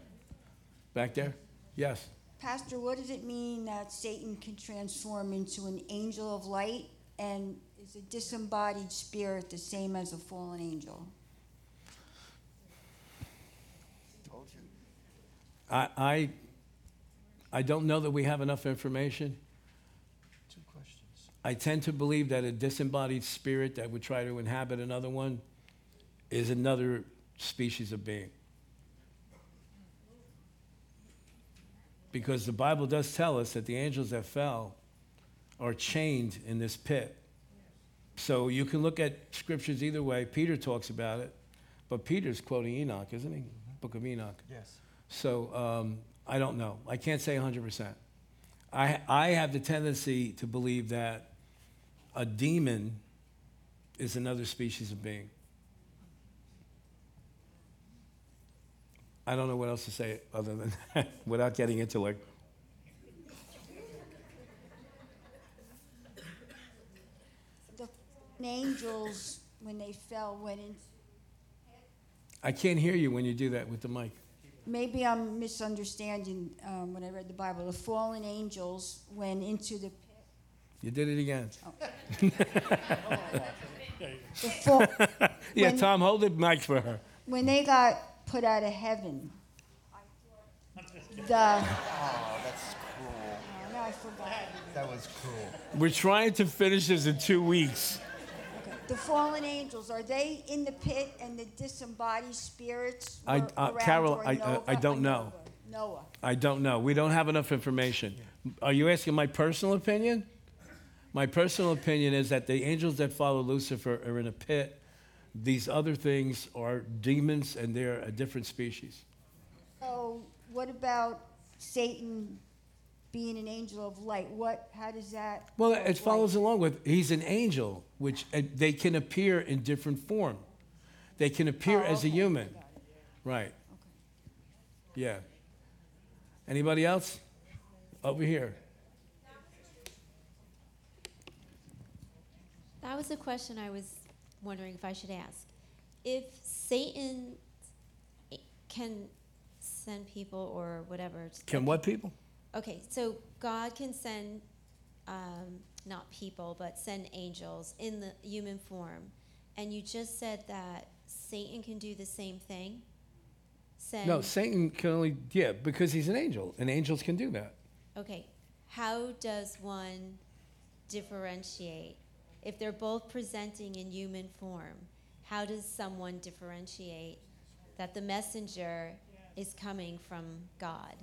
Back there? Yes. Pastor, what does it mean that Satan can transform into an angel of light? And is a disembodied spirit the same as a fallen angel? I, I, I don't know that we have enough information. Two questions. I tend to believe that a disembodied spirit that would try to inhabit another one is another species of being. Because the Bible does tell us that the angels that fell are chained in this pit. So you can look at scriptures either way. Peter talks about it, but Peter's quoting Enoch, isn't he? Book of Enoch. Yes. So um, I don't know. I can't say 100%. I, I have the tendency to believe that a demon is another species of being. I don't know what else to say other than that without getting into like. The angels, when they fell, went in. I can't hear you when you do that with the mic. Maybe I'm misunderstanding um, when I read the Bible. The fallen angels went into the pit. You did it again. the fall, yeah, when- Tom, hold the mic for her. when they got put out of heaven. The Oh, that's cruel. oh, no, I forgot. That was cruel. We're trying to finish this in two weeks. The fallen angels are they in the pit and the disembodied spirits? I- were uh, around, Carol, or I- I- I don't know. Noah. Noah. I don't know. We don't have enough information. Are you asking my personal opinion? My personal opinion is that the angels that follow Lucifer are in a pit. These other things are demons and they're a different species. So what about Satan being an angel of light? What? How does that? Well, work? it follows along with he's an angel, which uh, they can appear in different form. They can appear Oh, as a okay. human. Right. Okay. Yeah. Anybody else? Over here. That was a question I was wondering if I should ask. If Satan can send people or whatever. Can what people? Okay, so God can send, um, not people, but send angels in the human form. And you just said that Satan can do the same thing? Send, No, Satan can only, yeah, because he's an angel, and angels can do that. Okay, how does one differentiate? If they're both presenting in human form, how does someone differentiate that the messenger is coming from God?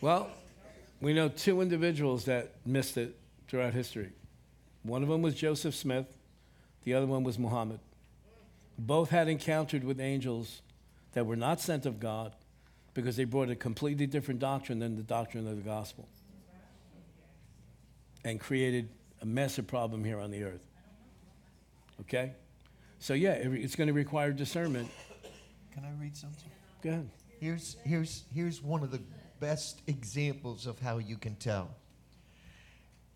Well, we know two individuals that missed it throughout history. One of them was Joseph Smith, the other one was Muhammad. Both had encountered with angels that were not sent of God because they brought a completely different doctrine than the doctrine of the gospel and created a massive problem here on the earth. Okay? So, yeah, it's going to require discernment. Can I read something? Go ahead. Here's, here's, here's one of the best examples of how you can tell.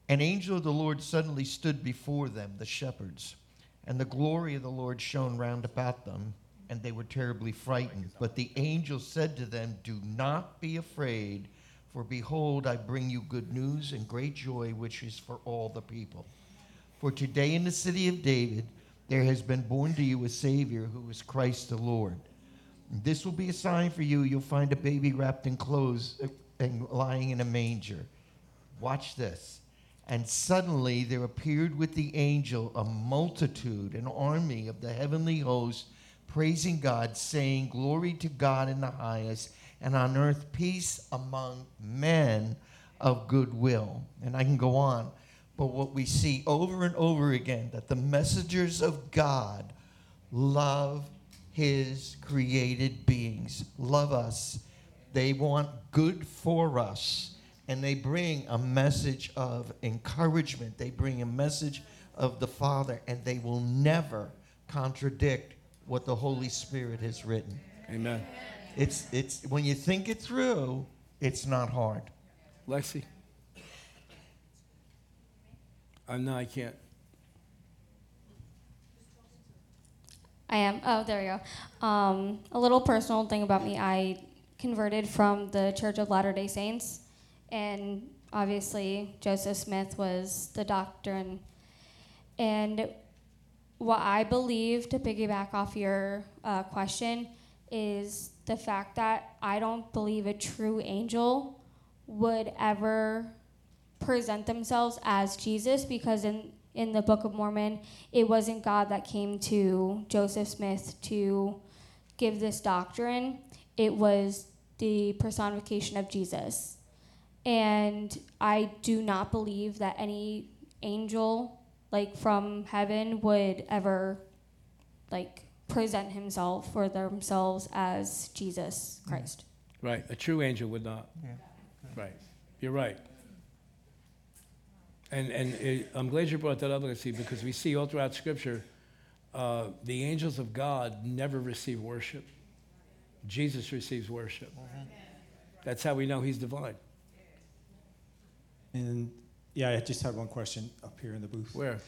An angel of the Lord suddenly stood before them, the shepherds, and the glory of the Lord shone round about them, and they were terribly frightened. But the angel said to them, Do not be afraid, for behold, I bring you good news and great joy, which is for all the people. For today in the city of David, there has been born to you a Savior who is Christ the Lord. This will be a sign for you. You'll find a baby wrapped in clothes uh, and lying in a manger. Watch this. And suddenly there appeared with the angel a multitude, an army of the heavenly host, praising God, saying, Glory to God in the highest, and on earth peace among men of goodwill. And I can go on. But what we see over and over again that the messengers of God love his created beings, love us. They want good for us. And they bring a message of encouragement. They bring a message of the Father, and they will never contradict what the Holy Spirit has written. Amen. It's, it's, when you think it through, it's not hard. Lexi? Uh, no, I can't. I am. Oh, there we go. Um, a little personal thing about me. I converted from the Church of Latter day Saints, and obviously, Joseph Smith was the doctrine. And what I believe, to piggyback off your uh, question, is the fact that I don't believe a true angel would ever present themselves as Jesus because in in the Book of Mormon, it wasn't God that came to Joseph Smith to give this doctrine. It was the personification of Jesus. And I do not believe that any angel like from heaven would ever like present himself or themselves as Jesus Christ. Right. A true angel would not. Yeah. Right. You're right. And, and it, I'm glad you brought that up, Lindsay, because we see all throughout Scripture uh, the angels of God never receive worship. Jesus receives worship. That's how we know he's divine. And yeah, I just had one question up here in the booth. Where?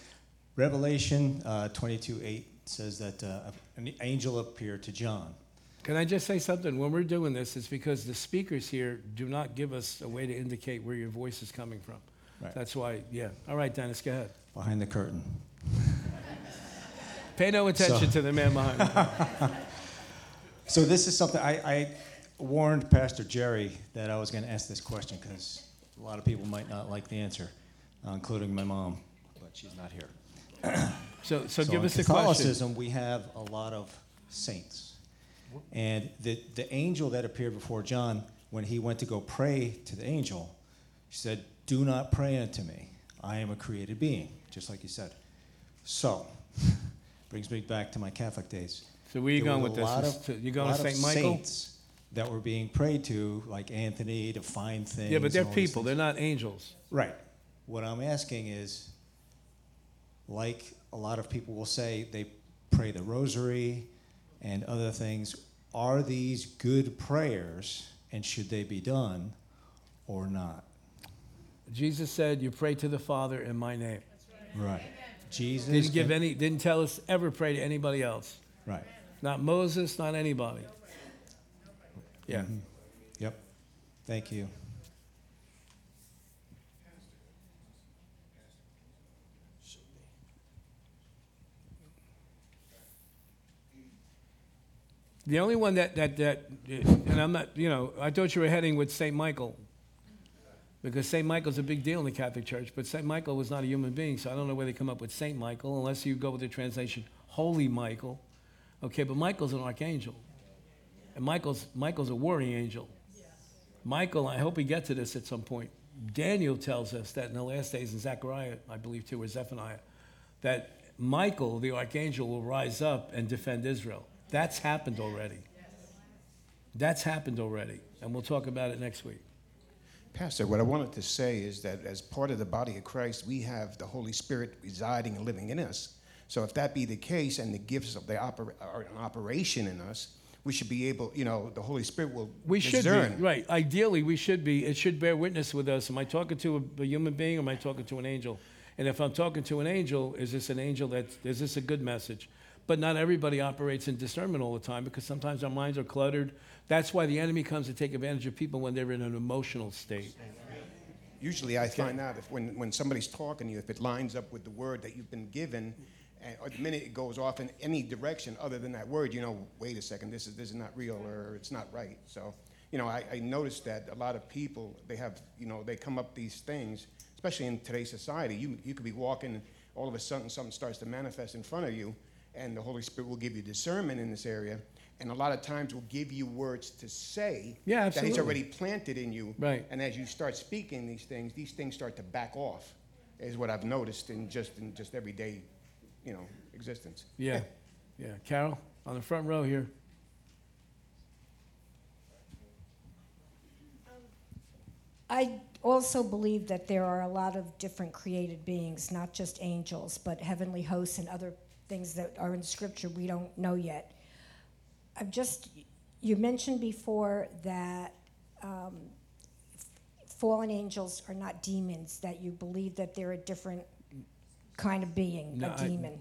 Revelation uh, 22 8 says that uh, an angel appeared to John. Can I just say something? When we're doing this, it's because the speakers here do not give us a way to indicate where your voice is coming from. Right. That's why, yeah. All right, Dennis, go ahead. Behind the curtain. Pay no attention So- to the man behind me. So this is something I, I warned Pastor Gerry that I was going to ask this question because a lot of people might not like the answer, uh, including my mom, but she's not here. So, so, give us the question. Catholicism, we have a lot of saints, and the the angel that appeared before John when he went to go pray to the angel, she said, "Do not pray unto me. I am a created being," just like you said. So, brings me back to my Catholic days. So where you There going with this? of- to- you going to Saint Michael? Saints that were being prayed to, like Anthony, to find things. Yeah, but they're and all these people. They're not angels. Right. What I'm asking is, like a lot of people will say, they pray the rosary and other things. Are these good prayers, and should they be done or not? Jesus said, "You pray to the Father in my name." Right. Jesus didn't give any. Didn't tell us ever pray to anybody else. Right. Not Moses. Not anybody. Yeah. Mhm. Yep. Thank you. The only one that, that, that, and I'm not, you know, I thought you were heading with St. Michael. Because St. Michael's a big deal in the Catholic Church, but St. Michael was not a human being, so I don't know where they come up with St. Michael, unless you go with the translation Holy Michael. Okay, but Michael's an archangel. And Michael's, Michael's a warring angel. Michael, I hope we get to this at some point. Daniel tells us that in the last days, in Zechariah, I believe too, or Zephaniah, that Michael, the archangel, will rise up and defend Israel. That's happened already. That's happened already. And we'll talk about it next week. Pastor, what I wanted to say is that as part of the body of Christ, we have the Holy Spirit residing and living in us. So if that be the case and the gifts of the oper- are in operation in us, we should be able, you know, the Holy Spirit will We should discern. be, right. Ideally, we should be. It should bear witness with us. Am I talking to a, a human being or am I talking to an angel? And if I'm talking to an angel, is this an angel that, is this a good message? But not everybody operates in discernment all the time because sometimes our minds are cluttered. That's why the enemy comes to take advantage of people when they're in an emotional state. Usually I find out if when, when somebody's talking to you, if it lines up with the word that you've been given, and or the minute it goes off in any direction other than that word, you know, wait a second, this is this is not real or it's not right. So, you know, I, I noticed that a lot of people they have, you know, they come up these things, especially in today's society. You you could be walking, and all of a sudden something starts to manifest in front of you, and the Holy Spirit will give you discernment in this area. And a lot of times will give you words to say Yeah, that He's already planted in you. Right. And as you start speaking these things, these things start to back off, is what I've noticed in just in just everyday, you know, existence. Yeah, yeah. Carol, on the front row here. I also believe that there are a lot of different created beings, not just angels, but heavenly hosts and other things that are in Scripture we don't know yet. I've just, you mentioned before that um, fallen angels are not demons, that you believe that they're a different kind of being, No, a I- demon.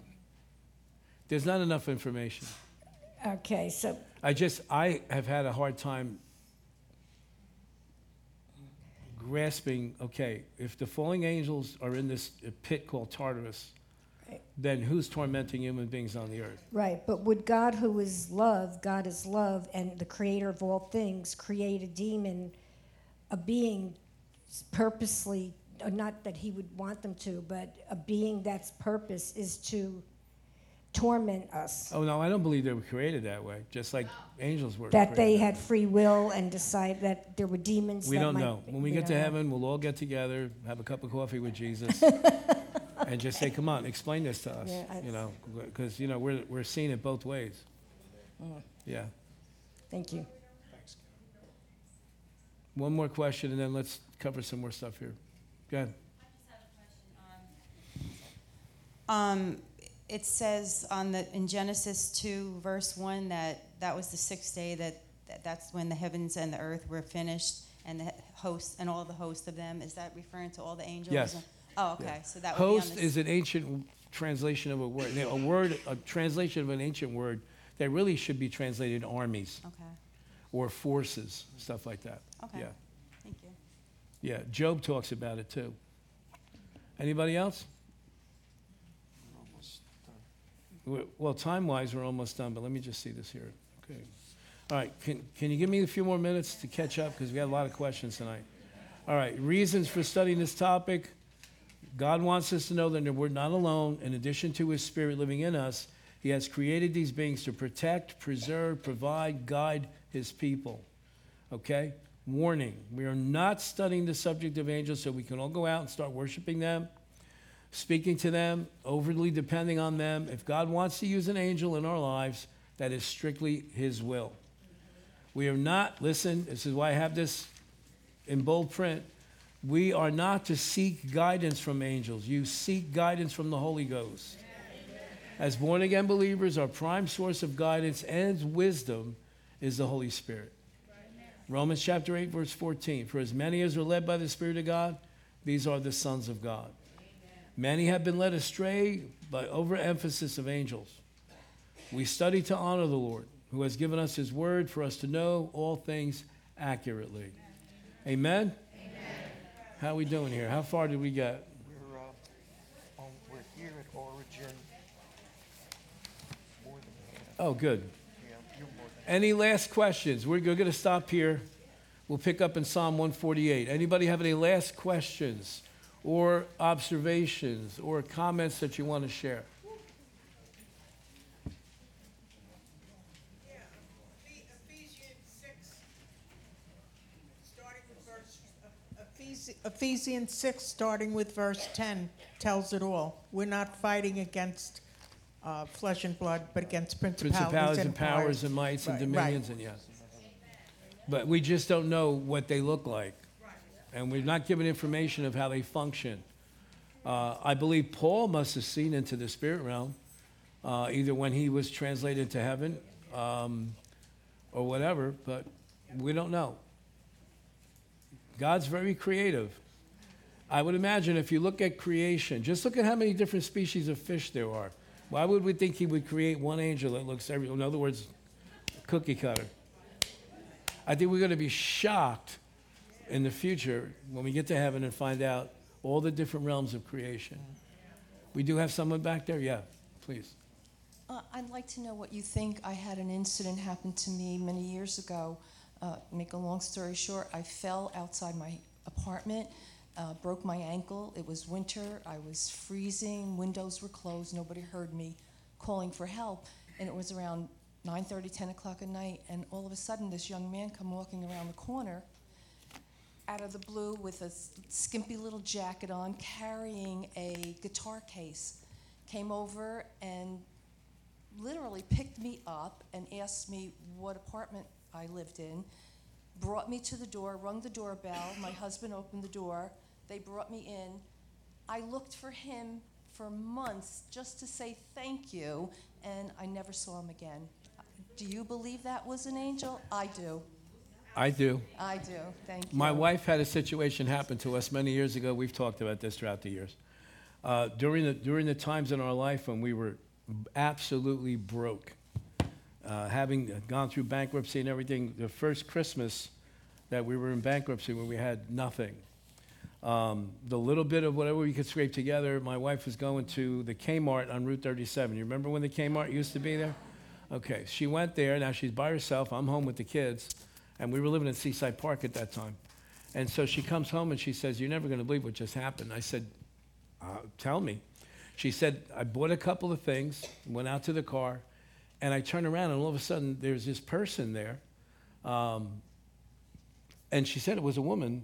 There's not enough information. Okay, so I just, I have had a hard time grasping, okay, if the falling angels are in this pit called Tartarus, then who's tormenting human beings on the earth? Right, but would God, who is love, God is love, and the creator of all things, create a demon, a being purposely, not that he would want them to, but a being that's purpose is to torment us? Oh, no, I don't believe they were created that way, just like angels were. That they had free will and decide that there were demons We that don't might- know. When we we get to know. heaven, we'll all get together, have a cup of coffee with Jesus, and just say, "Come on, explain this to us." Yeah, I- you know, because you know we're we're seeing it both ways. Mm, Yeah. Thank you. One more question, and then let's cover some more stuff here. Go ahead. Um, it says on the, in Genesis 2, verse 1, that that was the sixth day, that, that that's when the heavens and the earth were finished, and the hosts, and all the hosts of them. Is that referring to all the angels? Yes. Oh, okay, so that would be on Host is an ancient translation of a word. A word, a translation of an ancient word that really should be translated armies. Okay. Or forces, stuff like that. Okay. Yeah. Thank you. Yeah. Job talks about it too. Anybody else? We're- Well, time-wise, we're almost done, but let me just see this here. Okay. All right, can, can you give me a few more minutes to catch up? Because we got a lot of questions tonight. All right, reasons for studying this topic. God wants us to know that we're not alone. In addition to his spirit living in us, he has created these beings to protect, preserve, provide, guide his people. Okay? Warning, we are not studying the subject of angels so we can all go out and start worshiping them, speaking to them, overly depending on them. If God wants to use an angel in our lives, that is strictly his will. We are not, listen, this is why I have this in bold print. We are not to seek guidance from angels. You seek guidance from the Holy Ghost. As born again believers, our prime source of guidance and wisdom is the Holy Spirit. Romans chapter 8, verse 14. For as many as are led by the Spirit of God, these are the sons of God. Many have been led astray by overemphasis of angels. We study to honor the Lord, who has given us his word for us to know all things accurately. Amen? How are we doing here? How far did we get? We're, uh, on, we're here at Origin. More than half. Oh, good. Yeah, you're more than Any last questions? We're going to stop here. We'll pick up in Psalm 148. Anybody have any last questions or observations or comments that you want to share? Ephesians 6, starting with verse 10, tells it all. We're not fighting against uh, flesh and blood, but against principalities, Principalities and powers and mights and Right, right. dominions and yes. But we just don't know what they look like. And we're not given information of how they function. Uh, I believe Paul must have seen into the spirit realm, uh, either when he was translated to heaven um, or whatever, but we don't know. God's very creative. I would imagine if you look at creation, just look at how many different species of fish there are. Why would we think he would create one angel that looks every, in other words, cookie cutter? I think we're going to be shocked in the future when we get to heaven and find out all the different realms of creation. We do have someone back there? Yeah, please. Uh, I'd like to know what you think. I had an incident happen to me many years ago. Uh, make a long story short, I fell outside my apartment, uh, broke my ankle. It was winter. I was freezing. Windows were closed. Nobody heard me calling for help. And it was around 9:30, 10 o'clock at night. And all of a sudden, this young man come walking around the corner, out of the blue, with a skimpy little jacket on, carrying a guitar case. Came over and literally picked me up and asked me what apartment I lived in, brought me to the door, rung the doorbell. My husband opened the door. They brought me in. I looked for him for months just to say thank you, and I never saw him again. Do you believe that was an angel? I do. I do. I do. Thank you. My wife had a situation happen to us many years ago. We've talked about this throughout the years. Uh, during, the, during the times in our life when we were absolutely broke, uh, having gone through bankruptcy and everything, the first Christmas that we were in bankruptcy when we had nothing, um, the little bit of whatever we could scrape together, my wife was going to the Kmart on Route 37. You remember when the Kmart used to be there? Okay, she went there. Now she's by herself. I'm home with the kids. And we were living in Seaside Park at that time. And so she comes home and she says, You're never going to believe what just happened. I said, uh, Tell me. She said, I bought a couple of things, went out to the car, and I turned around, and all of a sudden, there's this person there. Um, and she said it was a woman,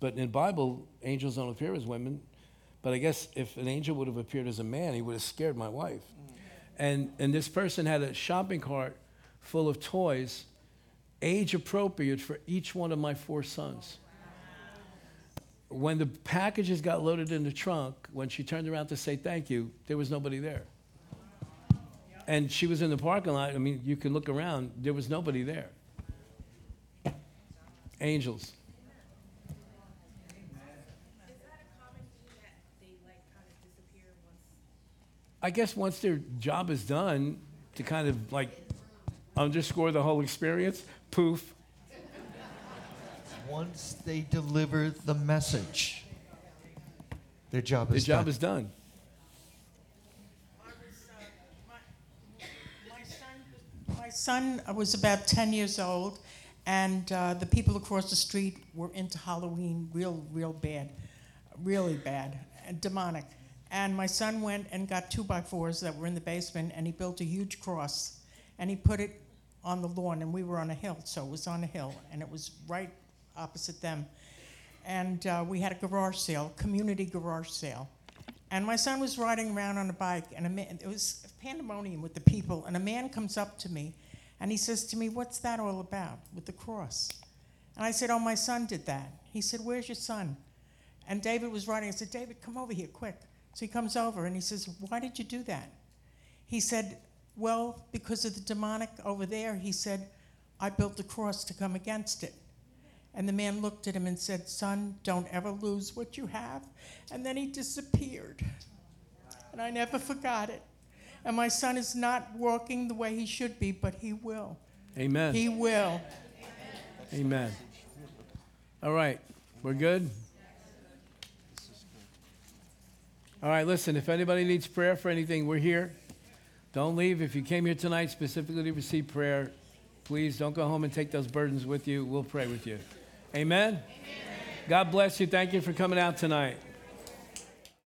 but in the Bible, angels don't appear as women. But I guess if an angel would have appeared as a man, he would have scared my wife. And, and this person had a shopping cart full of toys, age appropriate for each one of my four sons. When the packages got loaded in the trunk, when she turned around to say thank you, there was nobody there. And she was in the parking lot. I mean, you can look around, there was nobody there. Angels. I guess once their job is done, to kind of like underscore the whole experience, poof. Once they deliver the message, their job is job done. is done. Son was about 10 years old, and uh, the people across the street were into Halloween real, real bad, really bad, demonic. And my son went and got two by fours that were in the basement, and he built a huge cross, and he put it on the lawn, and we were on a hill, so it was on a hill, and it was right opposite them. And uh, we had a garage sale, community garage sale. And my son was riding around on a bike, and a man, it was pandemonium with the people. And a man comes up to me, and he says to me, What's that all about with the cross? And I said, Oh, my son did that. He said, Where's your son? And David was writing. I said, David, come over here quick. So he comes over and he says, Why did you do that? He said, Well, because of the demonic over there, he said, I built the cross to come against it. And the man looked at him and said, Son, don't ever lose what you have. And then he disappeared. And I never forgot it. And my son is not walking the way he should be, but he will. Amen. He will. Amen. All right, we're good? All right, listen, if anybody needs prayer for anything, we're here. Don't leave. If you came here tonight specifically to receive prayer, please don't go home and take those burdens with you. We'll pray with you. Amen? God bless you. Thank you for coming out tonight.